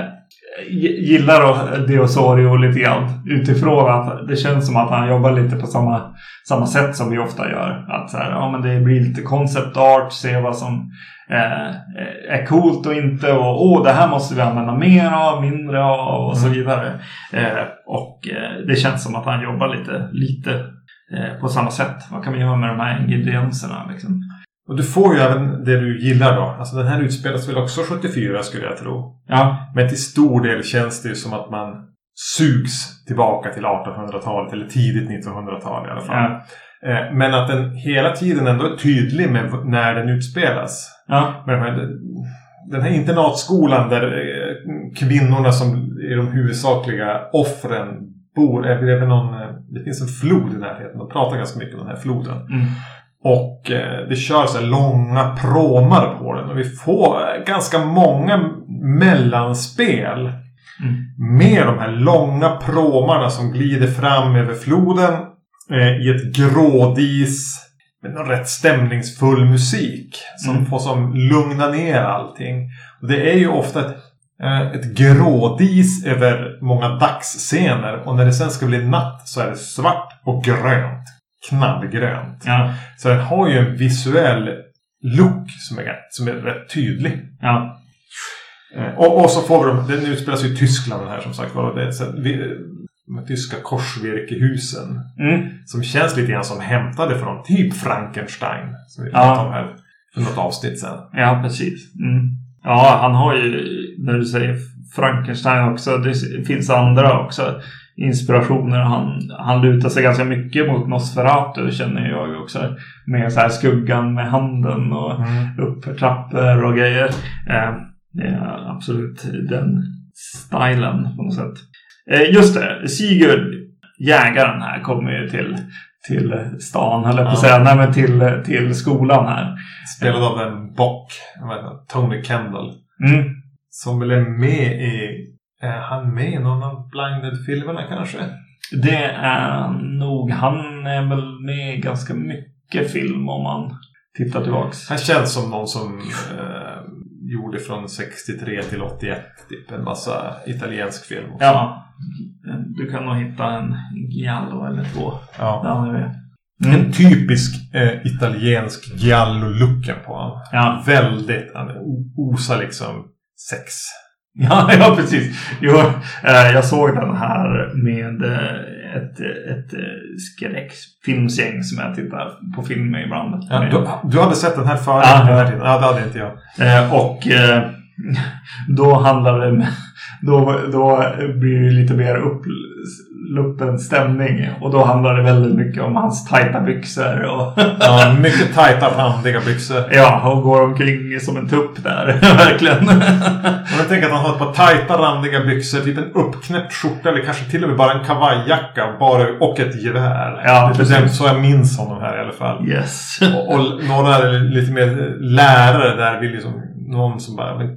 gillar Deosorio lite grann. Utifrån att det känns som att han jobbar lite på samma, samma sätt som vi ofta gör. Att så här, ja, men det blir lite concept art, se vad som eh, är coolt och inte. Och åh, det här måste vi använda mer av, mindre av och så vidare. Eh, och eh, det känns som att han jobbar lite, lite eh, på samma sätt. Vad kan vi göra med de här ingredienserna? Liksom? Och du får ju även det du gillar då. Alltså den här utspelas väl också 74 skulle jag tro. Ja, Men till stor del känns det ju som att man sugs tillbaka till 1800-talet eller tidigt 1900-tal i alla fall. ja, Eh, Men att den hela tiden ändå är tydlig med när den utspelas. ja, den här internatskolan där eh, kvinnorna som är de huvudsakliga offren bor. är bredvid någon, eh, det finns en flod i närheten. De pratar ganska mycket om den här floden. mm, Och eh, det kör så här långa pråmar på den. Och vi får eh, ganska många mellanspel. mm, Med de här långa pråmarna som glider fram över floden. Eh, I ett grådis. Med någon rätt stämningsfull musik. Som Mm. får som lugna ner allting. Och det är ju ofta ett, eh, ett grådis över många dagsscener. Och när det sen ska bli natt så är det svart och grönt. Knallgrönt. ja, Så den har ju en visuell look som är, som är rätt tydlig. ja, Eh, Och, och så får vi dem, den utspelar sig i Tyskland den här som sagt var. De tyska korsvirkehusen. mm, Som känns lite grann som hämtade från typ Frankenstein. Som vi Ja. pratade om här för något avsnitt sen. ja, precis. Mm. Ja, han har ju, när du säger Frankenstein också, det finns andra också inspirationer. Han, han lutar sig ganska mycket mot Nosferatu känner jag också. Med så här skuggan med handen och Mm. uppför och grejer. Eh, det är absolut den stilen på något sätt. Eh, just det, Sigurd, jägaren här, kommer ju till, till stan, höll jag på att säga. Nej, men till, till skolan här. Spelad av en bock. Tony Kendall. Mm. Som väl är med i... Är han med i någon av Blinded-filmerna kanske? Det är nog, han är väl med i ganska mycket film om man tittar tillbaks. Han känns som någon som eh, gjorde från 63 till 81 typ en massa italiensk film också. Ja, du kan nog hitta en Giallo eller två. Ja. Där han är med. En typisk eh, italiensk giallo-looken på honom. Ja, Väldigt, han osar liksom sex. Ja, ja precis. Jo, eh, jag såg den här med eh, ett, ett eh, skräckfilmsgäng som jag tittar på film med ibland. Ja, du, du hade sett den här före Ja. den här? Ja, det hade inte jag. Och då handlar det då, då blir det lite mer uppluppen stämning. Och då handlar det väldigt mycket om hans tajta byxor. Och, Ja, mycket tajta, randiga byxor. ja, och går omkring som en tupp där. Verkligen. Och jag tänker att han har ett par tajta, randiga byxor, typ en uppknäppt skjorta eller kanske till och med bara en kavajjacka bara, och ett gevär. Ja, det är precis. så jag minns honom här i alla fall. yes. Och, och några är lite mer lärare där vill liksom någon som bara men,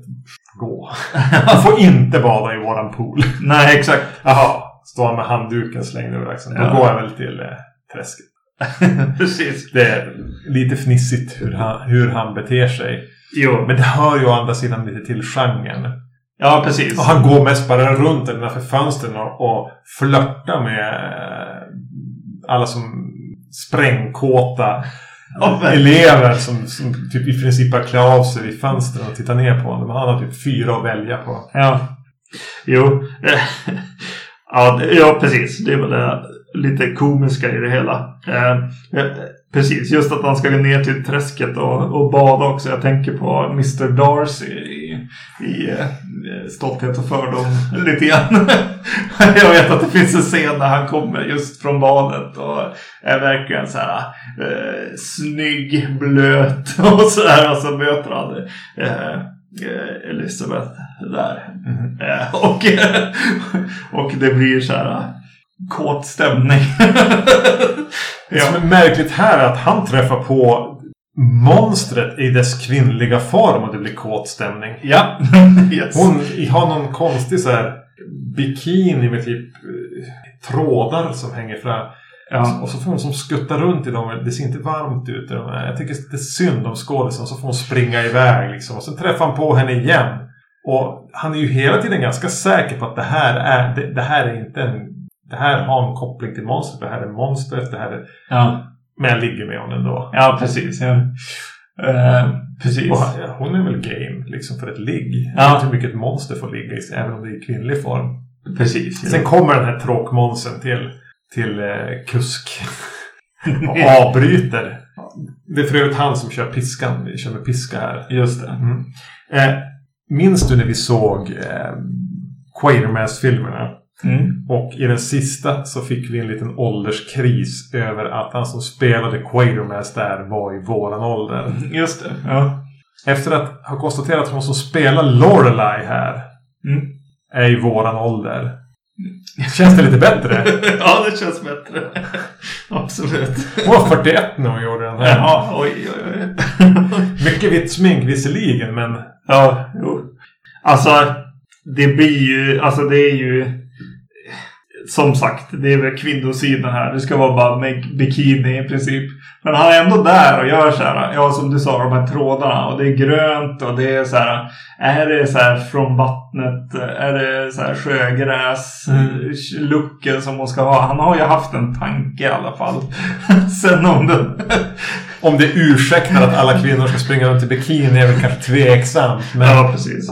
gå. Han får inte bada i våran pool. Nej, exakt. Jaha, står han med handduken slängd över axeln. Då Ja. går jag väl till eh, träsket. precis. Det är lite fnissigt hur han, hur han beter sig. Jo, Men det hör ju å andra sidan lite till genren. ja precis. Och han går mest bara runt innanför fönstren och, och flörtar med eh, alla som sprängkåta men- elever som, som typ i princip bara klär av sig vid fönstren och tittar ner på honom. Han har typ fyra att välja på. Ja. Jo. ja, det- ja, precis. Det är väl det lite komiska i det hela. Eh, eh, precis, just att han ska gå ner till träsket och, och bada också. Jag tänker på Mr Darcy i, i eh, Stolthet och fördom lite grann. Jag vet att det finns en scen där han kommer just från badet och är verkligen så här eh, snygg, blöt och så här. Och så möter han eh, Elizabeth där. Eh, och, och det blir så här eh, kåt stämning. Det som är märkligt här är att han träffar på monstret i dess kvinnliga form och det blir kåt stämning. ja. yes. Hon har någon konstig så här bikini med typ eh, trådar som hänger fram. Ja. Och så får hon som skutta runt i dem. Det ser inte varmt ut. Jag tycker det är synd om skådisen. Så får hon springa iväg liksom. Och sen träffar han på henne igen. Och han är ju hela tiden ganska säker på att det här är, det, det här är inte en... Det här har en koppling till monstret. Det här är monstret. Det här är... Ja. Men jag ligger med honom ändå. ja, precis. Ja. Eh, precis. Och hon är väl game liksom för ett ligg. Ja. Jag vet inte hur mycket ett monster får ligga i. Även om det är i kvinnlig form. Precis. Sen kommer den här tråkmånsen till, till eh, kusk. och avbryter. Det är för övrigt han som kör piskan. Vi kör med piska här. Just det. Mm. Eh, minns du när vi såg eh, Quatermass-filmerna? Mm. Och i den sista så fick vi en liten ålderskris över att han som spelade Quatermass där var i våran ålder. Just det. Ja. Efter att ha konstaterat att hon som spelar Lorelai här Mm. är i våran ålder. Känns det lite bättre? ja, det känns bättre. Absolut. Hon var 41 när hon gjorde den här. Ja, oj, oj, oj. Mycket vitt smink visserligen, men... Ja, jo. Alltså, det blir ju, alltså det är ju... Som sagt, det är väl kvinnosidan här. Det ska vara bara med bikini i princip. Men han är ändå där och gör så här, ja som du sa, de här trådarna. Och det är grönt och det är så här, är det så här från vattnet? Är det så här sjögräs? Mm. Looken som hon ska ha. Han har ju haft en tanke i alla fall. Sen om den... Om det ursäktar att alla kvinnor ska springa runt i bikini är väl kanske tveksamt. Men ja, precis.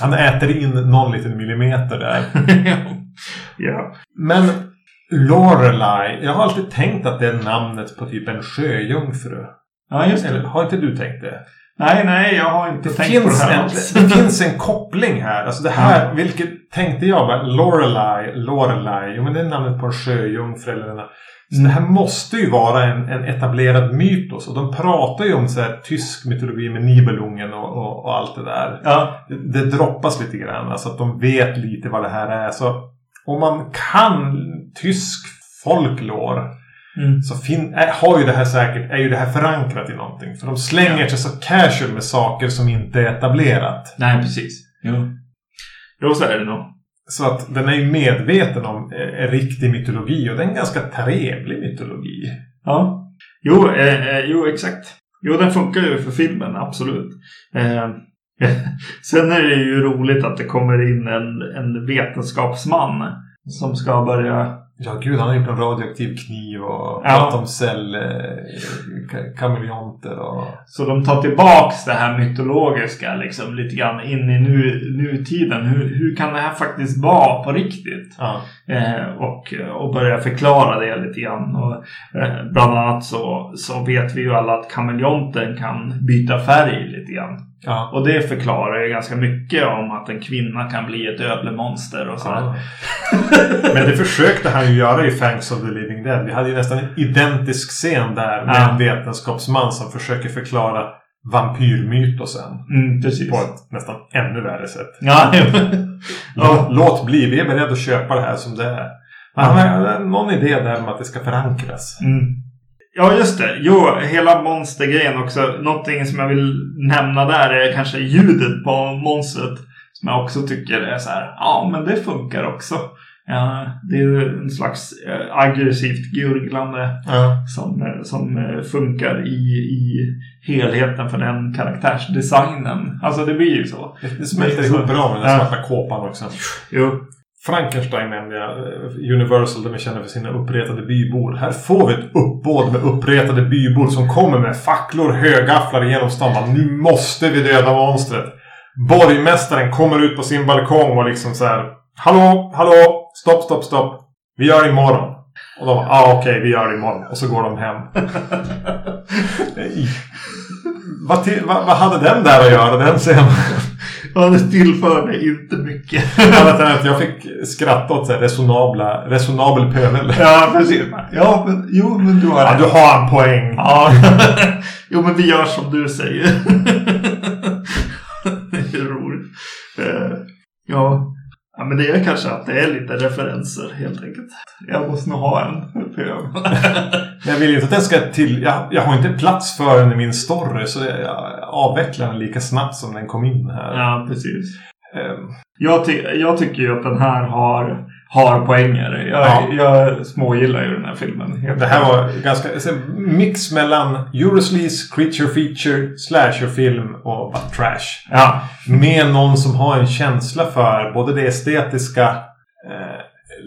han äter in någon liten millimeter där. ja. Men Lorelai, jag har alltid tänkt att det är namnet på typ en sjöjungfru. ja, just det. Eller har inte du tänkt det? Nej, nej, jag har inte Det tänkt på det här en, alls. det finns en koppling här. Alltså det här, vilket tänkte jag bara, Lorelai, Lorelai, jo men det är namnet på en sjöjungfru eller en så det här måste ju vara en, en etablerad mytos. Och de pratar ju om så här, tysk mytologi med Nibelungen och, och, och allt det där. Ja, Det, det droppas lite grann. Alltså att de vet lite vad det här är. Så om man kan tysk folklore mm. så fin- är, har ju det här säkert, är ju det här förankrat i någonting. För de slänger sig så casual med saker som inte är etablerat. Nej, precis. Jo. Jo, så är det nog. Så att den är ju medveten om eh, riktig mytologi och det är en ganska trevlig mytologi. Ja. Jo, eh, eh, jo, exakt. Jo, den funkar ju för filmen, absolut. Eh, sen är det ju roligt att det kommer in en, en vetenskapsman som ska börja Ja, gud, han har gjort en radioaktiv kniv och Ja. pratat om cell... Eh, kameleonter och... Så de tar tillbaks det här mytologiska liksom lite grann in i nu, nutiden. Hur, hur kan det här faktiskt vara på riktigt? Ja. Eh, och, och börja förklara det lite grann. Och, eh, bland annat så, så vet vi ju alla att kameleonten kan byta färg lite grann. Ja. Och det förklarar ju ganska mycket om att en kvinna kan bli ett ödlemonster och sådär. Ja. Men det försökte han ju göra i Fangs of the Living Dead. Vi hade ju nästan en identisk scen där med Ja. en vetenskapsman som försöker förklara vampyrmytosen. Mm, precis. På ett nästan ännu värre sätt. Ja, Låt, låt bli, vi är beredda att köpa det här som det är. Han har någon idé där om att det ska förankras. Mm. Ja, just det. Jo, hela monstergrejen också. Någonting som jag vill nämna där är kanske ljudet på monstret. Som jag också tycker är så här. Ja, men det funkar också. Ja, det är en slags eh, aggressivt gurglande Ja. som, eh, som eh, funkar i, i helheten för den karaktärsdesignen. Alltså det blir ju så. Det, smälter ihop bra med den svarta kåpan också. Jo. Frankenstein nämnde jag. eh, Universal, de är kända för sina uppretade bybor. Här får vi ett uppbåd med uppretade bybor som kommer med facklor, högafflar genom stan. Nu måste vi döda monstret. Borgmästaren kommer ut på sin balkong och liksom så här. Hallå, hallå, stopp, stopp, stopp. Vi gör det imorgon. Och de bara, ah, okej, vi gör det imorgon. Och så går de hem. Vad, till, vad, vad hade den där att göra, den scenen? Ja, det tillförde inte mycket. Annat än att jag fick skratta åt så här resonabla, resonabel pöbel. ja, precis. Ja, men jo, men du har Ja, du har en poäng. Ja, jo men vi gör som du säger. det är roligt. Eh, Ja. Ja, men det är kanske att det är lite referenser helt enkelt. Jag måste nog ha en jag vill ju inte att den ska till... Jag, jag har inte plats för den i min story så jag, jag avvecklar den lika snabbt som den kom in här. ja, precis. Ehm, Jag, ty jag tycker ju att den här har, har poänger. Jag, Ja. jag smågillar ju den här filmen. det här var ganska... alltså, mix mellan Eurosleaze, Creature Feature, Slasherfilm och bara trash. Ja, Med någon som har en känsla för både det estetiska, eh,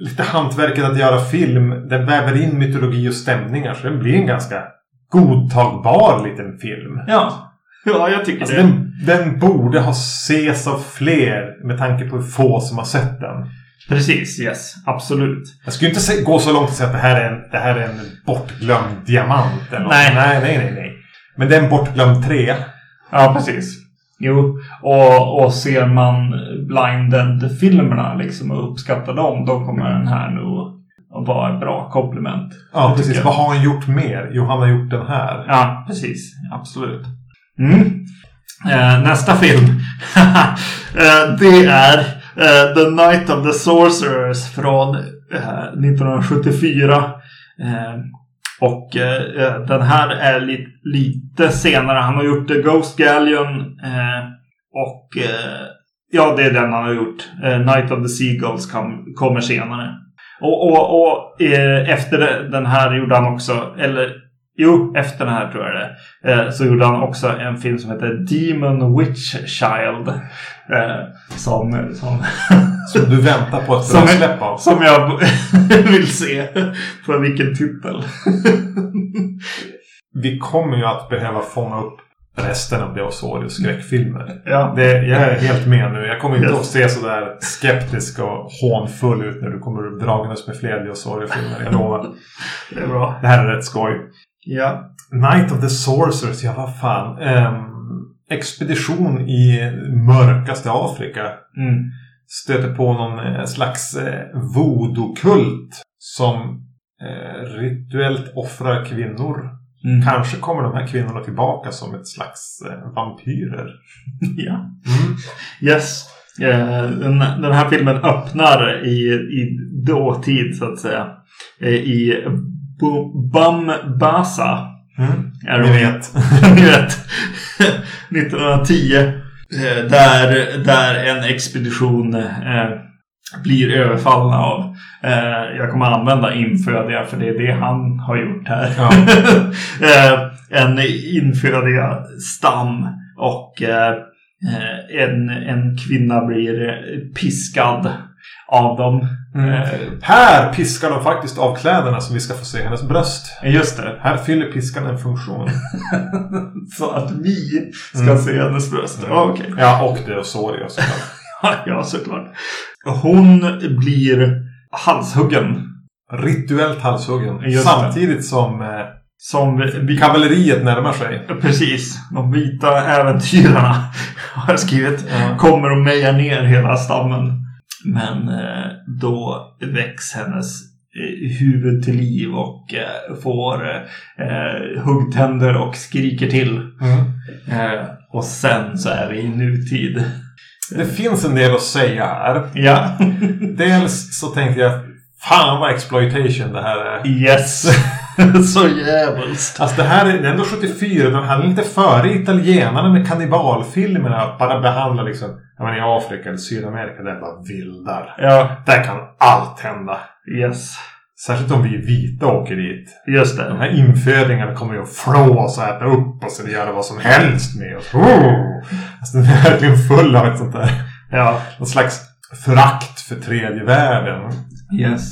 lite hantverket att göra film. Den väver in mytologi och stämningar så den blir en ganska godtagbar liten film. ja. Ja, jag tycker Alltså det. den, den borde ha ses av fler med tanke på hur få som har sett den. Precis, yes. Absolut. Jag skulle inte gå så långt och säga att det här är en, det här är en bortglömd diamant. Eller något. Nej. nej, nej, nej, nej. Men det är en bortglömd tre. Ja, precis. Jo, och, och ser man Blinded-filmerna liksom och uppskattar dem, då kommer den här nog att vara ett bra komplement. Ja, precis. Vad har han gjort mer? Jo, han har gjort den här. Ja, precis. Absolut. Mm. Eh, nästa film. eh, det är Eh, the Night of the Sorcerers från eh, 1974. Eh, och den här är li lite senare. Han har gjort The Ghost Galleon. Och ja, det är den han har gjort. Night of the Seagulls kom, kommer senare. Och, och, och efter den här gjorde han också, eller jo, efter den här tror jag det eh, Så gjorde han också en film som heter Demon Witch Child. Eh, som, som, Som du väntar på att Som släppa av. som jag vill se. För vilken titel. Vi kommer ju att behöva fånga upp resten av Deosaurius skräckfilmer. ja. Det, jag är helt med nu. Jag kommer inte Yes. att se sådär skeptisk och hånfull ut när du kommer dragandes med fler Dinosauriefilmer. Jag lovar. Det är bra. Det här är rätt skoj. Ja. Night of the Sorcerers, ja vad fan. Ehm, expedition i mörkaste Afrika. Mm. Stöter på någon eh, slags eh, voodoo-kult. Som eh, rituellt offrar kvinnor. Mm. Kanske kommer de här kvinnorna tillbaka som ett slags eh, vampyrer. ja. Mm. Yes. Eh, den, den här filmen öppnar i, i dåtid så att säga. Eh, I Bu- Bambasa. Mm. Är Ni vet. Ni vet. 1910. eh, Där, där en expedition eh, blir överfallna av. Eh, jag kommer använda infödiga för det är det han har gjort här. Ja. eh, en infödiga stam och en, en kvinna blir piskad av dem. Eh, Här piskar de faktiskt av kläderna så vi ska få se hennes bröst. just det. Här fyller piskan en funktion. Så att vi ska Mm. se hennes bröst. Ja, Okej. Ja, och det och Soria såklart. ja, såklart. Hon blir halshuggen. Rituellt halshuggen. Just det. Samtidigt som eh, Som vi... kavalleriet närmar sig. Precis. De vita äventyrarna har jag skrivit. Ja. Kommer och mejar ner hela stammen. Men eh, då väcks hennes eh, huvud till liv och eh, får eh, huggtänder och skriker till. Mm. Eh, och sen så är vi i nutid. Det finns en del att säga här. Ja. Dels så tänkte jag, fan vad exploitation det här är. Yes. så jävligt. Alltså det här är det är ändå 74, de hade lite före italienarna med kannibalfilmerna. Bara behandla liksom, menar i Afrika eller Sydamerika, det är bara vildar. Ja. Där kan allt hända. Yes. Särskilt om vi vita åker dit. Just De det. här infödingarna kommer ju att flå oss och äta upp oss eller göra vad som helst med oss. Oh! Alltså den är verkligen full av ett sånt där, Ja. någon slags förakt för tredje världen. Yes.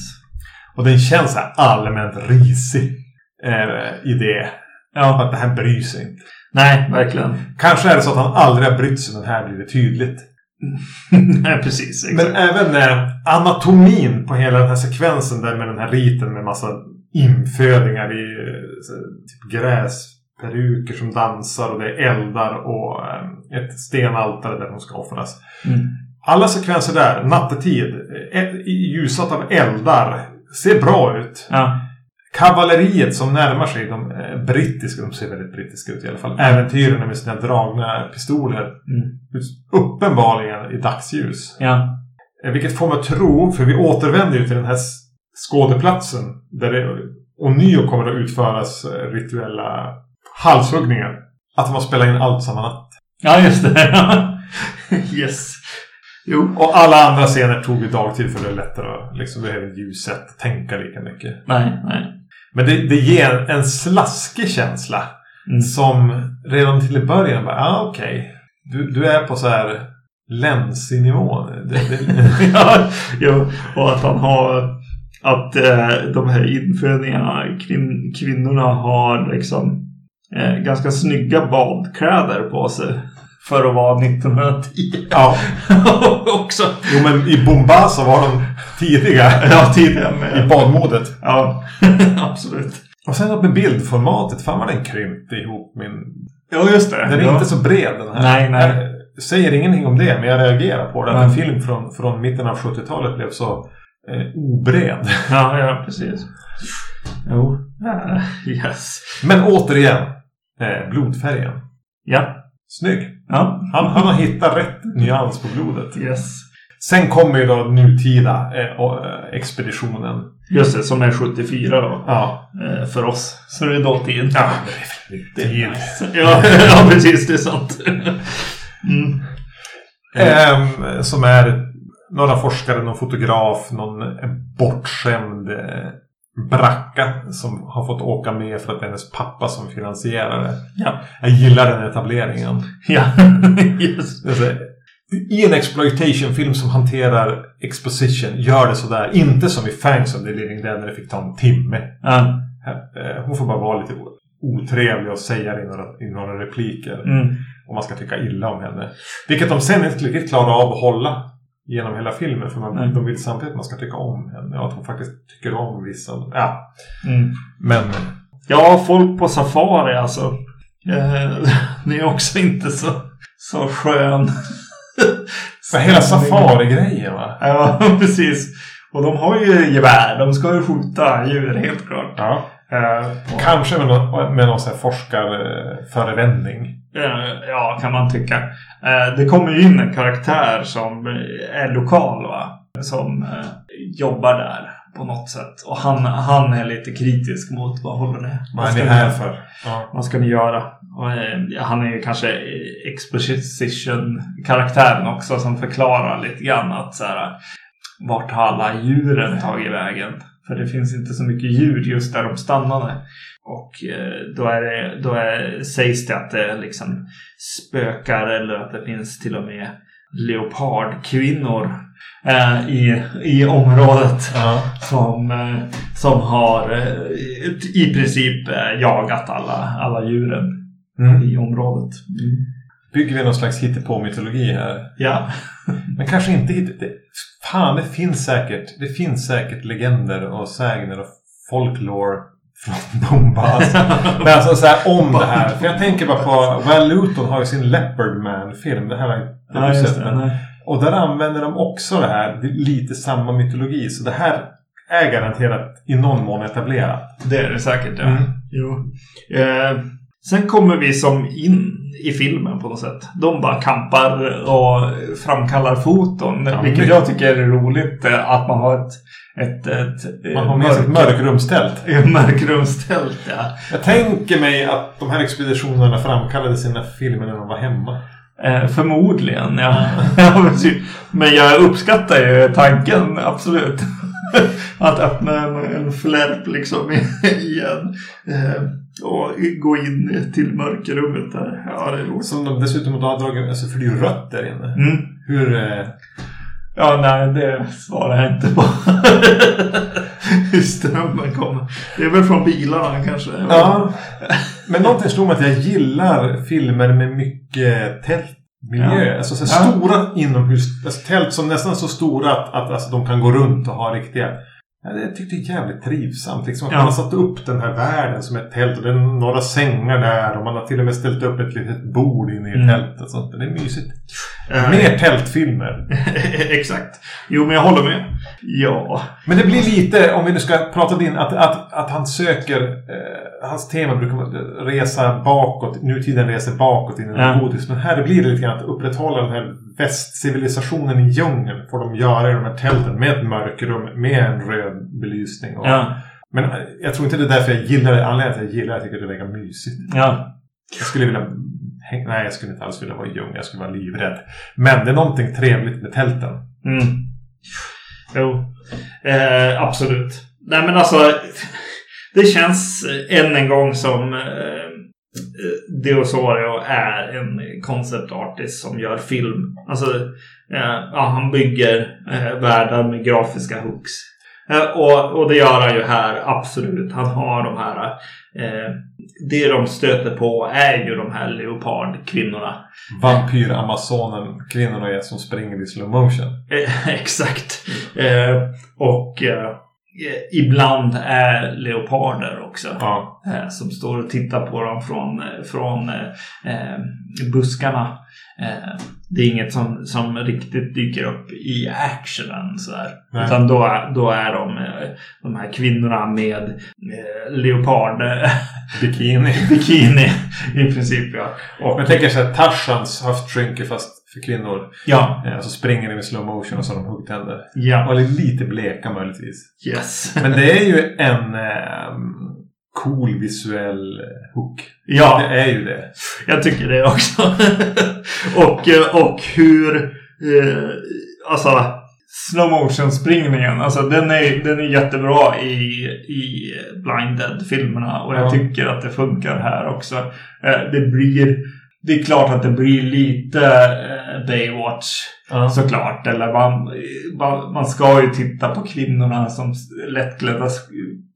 Och den känns så här allmänt risig eh, i det. Ja. Att det här bryr sig inte. Nej, verkligen. Kanske är det så att han aldrig har brytt sig men här blir det tydligt. Nej, precis. Exakt. Men även eh, anatomin på hela den här sekvensen där med den här riten med massa infödingar i eh, typ gräsperuker som dansar och det är eldar och eh, ett stenaltare där de ska offras. Mm. Alla sekvenser där, nattetid, eh, ljusat av eldar, ser bra ut. Ja. Kavalleriet som närmar sig de eh, brittiska, de ser väldigt brittiska ut i alla fall. Äventyrarna med sina dragna pistoler. Mm. Uppenbarligen i dagsljus. Ja. Eh, Vilket får mig att tro, för vi återvänder ju till den här skådeplatsen. Där det ånyo kommer att utföras eh, rituella halshuggningar. Att de har spelat in allt samma natt. Ja, just det. Yes. Jo. Och alla andra scener tog vi dagtid för det är lättare att liksom behöver ljuset tänka lika mycket. Nej, nej. Men det, det ger en slaskig känsla. Mm. Som redan till i början bara, ah, okej. Du, du är på så här länsig nivå. Det, det, ja, jo. Och att han har... Att eh, de här infödingarna, kvin, kvinnorna har liksom eh, ganska snygga badkläder på sig. För att vara 1910. ja. Också. Jo men i Bombasa var de tidiga. Ja, tidigare I med. badmodet. Ja, absolut. Och sen med bildformatet. Fan vad den krympte ihop min... Ja, just det. Den är ja. inte så bred den här. Nej, nej. Jag säger ingenting om det, men jag reagerar på det. Att en film från, från mitten av 70-talet blev så eh, obred. Ja, ja, precis. Jo. Yes. Men återigen. Eh, blodfärgen. Ja. Snygg. Ja. Han, han har hittat rätt nyans på blodet. Yes. Sen kommer ju då nutida eh, eh, expeditionen. Just det, som är 74 då. Ja. Eh, för oss. Så det är dåtid. Ja, Det är nice. Ja, ja, precis. Det är sant. Mm. Ehm, som är några forskare, någon fotograf, någon bortskämd eh, bracka som har fått åka med för att det är hennes pappa som finansierar det. Ja. Jag gillar den etableringen. Ja. yes. Alltså, I en exploitation-film som hanterar exposition, gör det sådär. Inte som i Fangs of the Living Dead när det fick ta en timme. Ja. Eh, Hon får bara vara lite otrevlig och säga det i några, i några repliker. Mm. Om man ska tycka illa om henne. Vilket de sen inte riktigt klarar av att hålla genom hela filmen. För man, Nej. de vill samtidigt att man ska tycka om henne. Och att hon faktiskt tycker om vissa. Ja, Mm. men... Ja, folk på safari alltså. Eh, det är också inte så, så skön. För hela safari-grejen va? Ja, precis. Och de har ju gevär. De ska ju skjuta djur, helt klart. Ja. Eh, Kanske med någon, med någon sån här forskarförevändning. Eh, Ja, kan man tycka. Eh, Det kommer ju in en karaktär som är lokal va? Som eh, jobbar där på något sätt. Och han, han är lite kritisk mot vad håller ni? Vad är ska ni här för? Ja. Vad ska ni göra? Och, han är ju kanske exposition-karaktären också som förklarar lite grann att så här, vart har alla djuren tagit vägen? För det finns inte så mycket djur just där de stannade. Och eh, då, är det, då är, sägs det att det liksom spökar eller att det finns till och med leopardkvinnor eh, i, i området. Ja. Som, eh, som har i princip jagat alla, alla djuren Mm. i området. Bygger vi någon slags hittepå-mytologi här? Ja. Men kanske inte hitt... det, Fan, det finns säkert. Det finns säkert legender och sägner och folklore från Bombas. Men alltså så här, om det här. För jag tänker bara på... Well Luton har ju sin Leopard Man-film. Det här har jag inte sett. Och där använder de också det här. Lite samma mytologi. Så det här är garanterat i någon mån etablerat. Det är det säkert, ja. Mm. Jo. Eh, sen kommer vi som in i filmen på något sätt. De bara kampar och framkallar foton. Ja, vilket jag tycker är roligt. eh, Att man har ett, ett, ett Man har med sig ett mörkrumstält. ett mörkrumstält. Ja. Jag tänker mig att de här expeditionerna framkallade sina filmer när de var hemma. Eh, förmodligen, ja. Men jag uppskattar ju tanken, absolut. Att öppna en, en flärp liksom i, i en. Eh, och gå in till mörkerrummet där. Ja, det är roligt. Som de dessutom har dragit, alltså för det är ju rött där inne. Mm. Hur... Eh, Ja, nej, det svarar jag inte på. Hur strömmen kommer. Det är väl från bilarna kanske. ja. Men någonting slog mig att jag gillar filmer med mycket tältmiljö. Ja. Alltså så Ja. stora inomhus... Alltså tält som nästan är så stora att, att alltså, de kan gå runt och ha riktiga... Ja, det tyckte jag är jävligt trivsamt. Liksom, att Ja. Man har satt upp den här världen som ett tält och det är några sängar där och man har till och med ställt upp ett litet bord inne i Mm. tältet. sånt. Det är mysigt. Eh, Mer tältfilmer. Exakt. Jo, men jag håller med. Ja. Men det blir lite, om vi nu ska prata din, att, att, att han söker, eh, hans tema brukar vara resa bakåt, nutiden reser bakåt in i Ja. godis. Men här blir det lite grann att upprätthålla den här västcivilisationen i djungeln. Får de göra i de här tälten med ett mörkrum, med en röd belysning. Och, Ja. Men jag tror inte det är därför jag gillar det. Anledningen till att jag gillar det är att jag tycker det verkar mysigt. Ja. Jag skulle vilja Nej, jag skulle inte alls vilja vara i djungeln. Jag skulle vara livrädd. Men det är någonting trevligt med tälten. Mm. Jo, eh, absolut. Nej men alltså, det känns än en gång som eh, Deosario är en concept artist som gör film. Alltså, eh, ja, han bygger eh, världar med grafiska hooks. Eh, och, och det gör han ju här, absolut. Han har de här... Eh, det de stöter på är ju de här leopardkvinnorna. Vampyr-amazonen, kvinnorna är som springer i slow motion. Eh, Exakt. Eh, och eh, ibland är leoparder också. Ja. Eh, som står och tittar på dem från, eh, från eh, eh, buskarna. Eh, det är inget som, som riktigt dyker upp i actionen. Så här. Nej. Utan då, är- då är de, eh, de här kvinnorna med eh, leopard eh, Bikini. bikini i princip. Ja. Och, Jag tänker så här, Tarzans höftskynke fast för kvinnor. ja, Eh, så springer de i slow motion och så har de huggtänder. ja, Och lite bleka möjligtvis. yes. Men det är ju en eh, cool visuell hook. Ja. Det är ju det. Jag tycker det också. och, eh, och hur... Eh, alltså slow motion springningen. Alltså den är, den är jättebra i, i Blind Dead-filmerna. Och jag Ja. tycker att det funkar här också. Eh, det blir... Det är klart att det blir lite Baywatch Ja. såklart. Eller man, man, ska ju titta på kvinnorna som lättklädda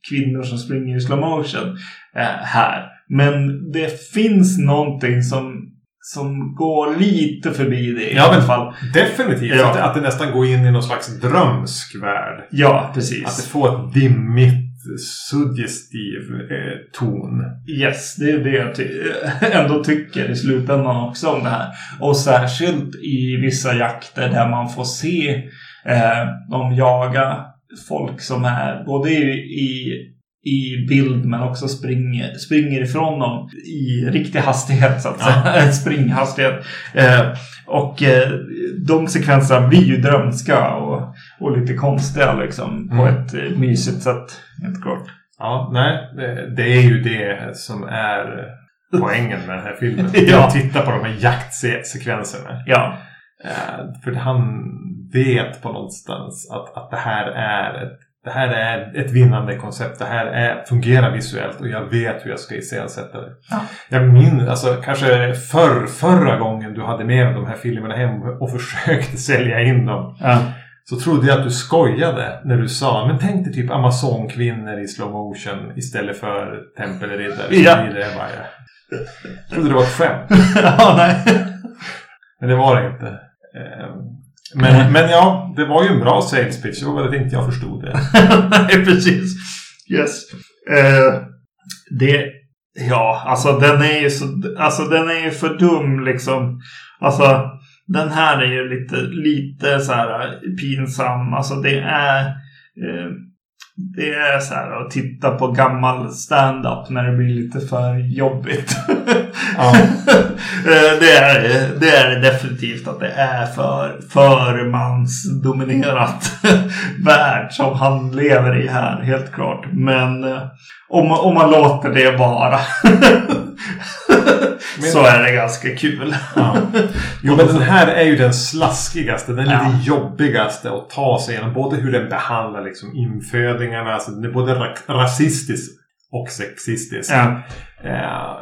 kvinnor som springer i slow motion eh, här. Men det finns någonting som, som går lite förbi det i Ja, alla fall. Definitivt. Ja. Att, det, att det nästan går in i någon slags drömsk värld. Ja, Att precis. det får ett dimmigt, suggestiv eh, ton. Yes, det är det jag ty- ändå tycker i slutändan också om det här. Och särskilt i vissa jakter där man får se eh, dem jaga folk som är både i, i, bild men också springer, springer ifrån dem i riktig hastighet så att Ja. säga. Springhastighet. Eh, och eh, de sekvenserna blir ju drömska och, och lite konstiga liksom på Mm. ett eh, mysigt sätt. Helt klart. Ja, nej. Det, är ju det som är poängen med den här filmen. Ja. Att titta på de här jaktsekvenserna. Ja. Eh, för han vet på någonstans att, att det här är ett det här är ett vinnande koncept. Det här är, fungerar visuellt och jag vet hur jag ska iscensätta det. Ja. Jag minns, alltså kanske förr, förra gången du hade med de här filmerna hem och försökte sälja in dem. Ja. Så trodde jag att du skojade när du sa men tänk dig typ Amazonkvinnor i slow motion istället för tempelriddare. Ja. Det bara, jag trodde det var ett skämt. ja, nej. Men det var det inte. Eh, Men, men ja, det var ju en bra sales pitch. Det var väl att inte jag förstod det. Nej, precis. Yes. Eh, det... Ja, alltså den är ju så... Alltså den är ju för dum liksom. Alltså den här är ju lite, lite så här pinsam. Alltså det är... Eh, det är så här att titta på gammal stand-up när det blir lite för jobbigt. Ja. Eh, det, är, det är definitivt att det är för, för mansdominerat värld som han lever i här, helt klart. Men eh, om, om man låter det vara så är det ganska kul. Ja. Jo, men den här är ju den slaskigaste. Den är Ja. det jobbigaste att ta sig igenom. Både hur den behandlar liksom infödingarna. Alltså den är både ra- rasistisk och sexistisk. Ja. Eh,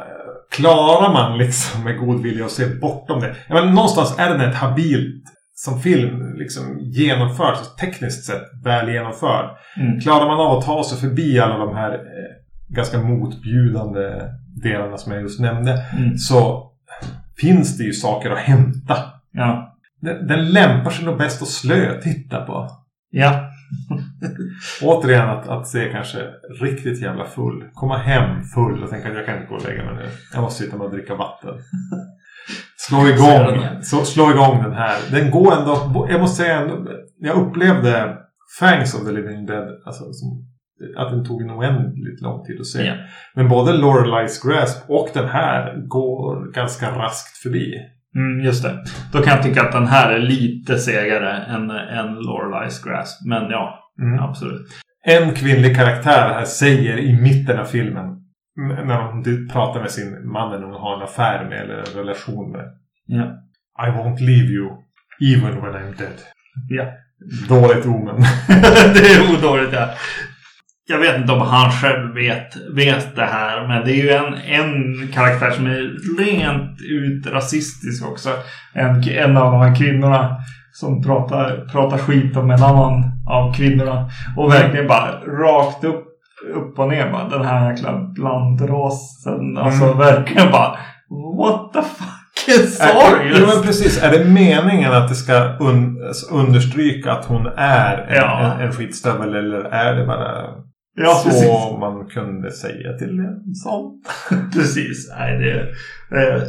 klarar man liksom med god vilja att se bortom det? Ja, men någonstans är den ett habilt som film liksom genomförd, tekniskt sett väl genomförd. Mm. Klarar man av att ta sig förbi alla de här eh, ganska motbjudande delarna som jag just nämnde Mm. så finns det ju saker att hämta. Ja. Den, den lämpar sig nog bäst att slö-titta på. Ja. Återigen att, att se kanske riktigt jävla full. Komma hem full och tänka att jag kan inte gå och lägga mig nu. Jag måste sitta och dricka vatten. Slå igång, så, slå igång den här. Den går ändå, jag måste säga, jag upplevde Fangs of the Living Dead, alltså, som, att den tog en oändligt lång tid att se. Ja. Men både Lorelai's Grasp och den här går ganska raskt förbi. Mm, just det. Då kan jag tycka att den här är lite segare än, än Lorelai's Grasp. Men ja, Mm. absolut. En kvinnlig karaktär här säger i mitten av filmen när hon pratar med sin man eller hon har en affär med eller en relation med. Ja. I won't leave you even when I'm dead. Ja. Dåligt omen. det är odåligt ja. Jag vet inte om han själv vet, vet det här. Men det är ju en, en karaktär som är rent ut rasistisk också. En, en av de här kvinnorna som pratar, pratar skit om en annan av kvinnorna. Och verkligen bara rakt upp, upp och ner. Bara, den här jäkla blandrasen. Alltså Mm. verkligen bara What the fuck is sorry? Jo men precis. Är det meningen att det ska un- understryka att hon är en, Ja. en, en skitstövel eller är det bara Ja, så precis. man kunde säga till en sån? Precis. Nej, det,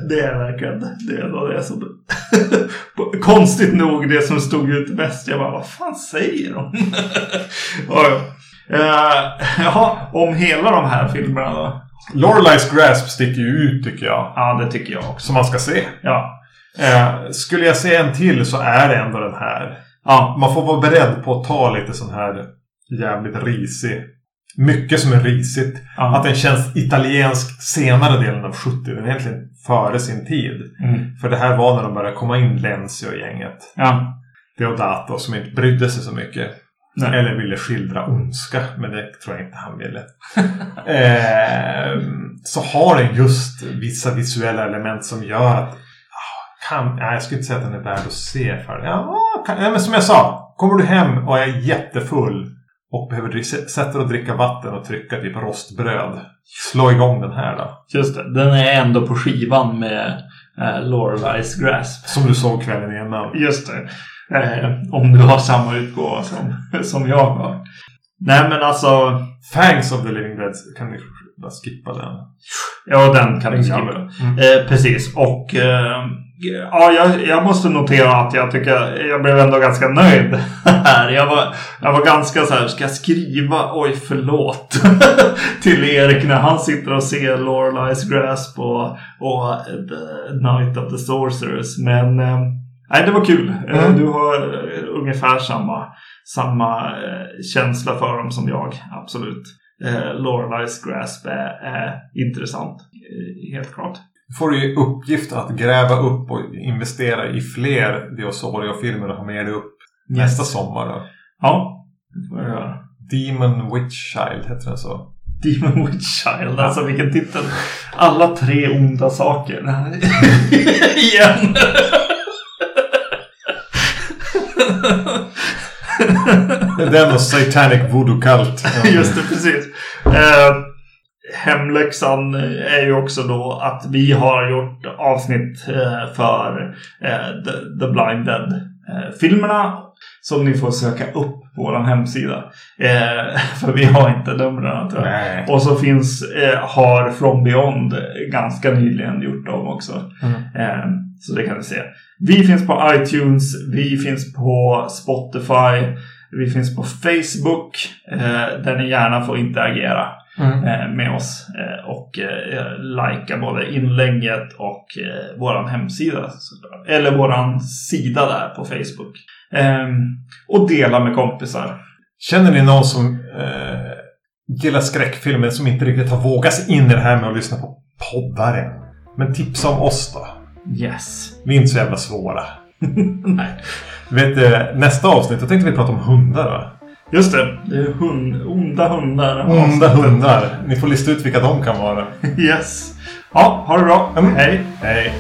det, är verkligen det är nog det som... Konstigt nog det som stod ut bäst. Jag bara, vad fan säger de? ja, ja. Eh, om hela de här filmerna då? Lorelai's Grasp sticker ju ut tycker jag. Ja, det tycker jag också. Som man ska se. Ja. Eh, skulle jag se en till så är det ändå den här. Ja, Man får vara beredd på att ta lite sån här jävligt risig. Mycket som är risigt. ja. Att den känns italiensk senare delen av 70. Den är egentligen före sin tid. Mm. För det här var när de började komma in Lenzi och gänget. Ja. Deodato som inte brydde sig så mycket. Nej. Eller ville skildra ondska. Men det tror jag inte han ville. Ehm, så har den just vissa visuella element som gör att... ah, Kan, nej, jag skulle inte säga att den är värd att se för. Ja, kan, ja, men som jag sa. Kommer du hem och är jättefull och behöver sätta dig och dricka vatten och trycka typ rostbröd. Slå igång den här då. Just det. Den är ändå på skivan med eh, Lorelai's Grasp. Som du såg kvällen innan. Just det. Eh, om du har samma utgåva som, som jag har. Nej men alltså. Fangs of the Living Dead kan ni bara skippa den. Ja, den kan du skriva. gamla. Mm. Eh, precis. Och eh, ja, jag, jag måste notera att jag tycker jag blev ändå ganska nöjd här. Jag var, jag var ganska så här, ska jag skriva oj förlåt till Erik när han sitter och ser Lorelai's Grasp och, och The Night of the Sorcerers. Men eh, nej, det var kul. Eh, Mm. Du har eh, ungefär samma, samma eh, känsla för dem som jag. Absolut. Eh, Lorelai's Grasp är, är intressant. Eh, helt klart. Du får ju i uppgift att gräva upp och investera i fler Diosario-filmer och ha med dig upp nästa sommar. Då. Ja, det får jag göra. Demon Witch Child heter den så. Demon Witch Child, alltså vilken titel. Alla tre onda saker. Igen. Det är den och Satanic Voodoo Cult. Just det, precis. Eh, hemläxan är ju också då att vi har gjort avsnitt eh, för eh, The, The Blind Dead-filmerna. som ni får söka upp på vår hemsida. Eh, för vi har inte numren tror jag. Nej. Och så finns, eh, har From Beyond ganska nyligen gjort dem också. Mm. Eh, så det kan ni se. Vi finns på iTunes, vi finns på Spotify, vi finns på Facebook. Eh, där ni gärna får interagera Mm. eh, med oss. Eh, och eh, likea både inlägget och våran hemsida. Eller våran sida där på Facebook. Ehm, och dela med kompisar. Känner ni någon som gillar skräckfilmer som inte riktigt har vågat sig in i det här med att lyssna på poddar än? Men tipsa om oss då. Yes. Vi är inte så jävla svåra. Nej. Vet nästa avsnitt, då tänkte vi prata om hundar va? Just det. Det är hund, onda hundar. Onda hundar. Ni får lista ut vilka de kan vara. Yes. Ja, ha det bra. Mm. Hej. Hej.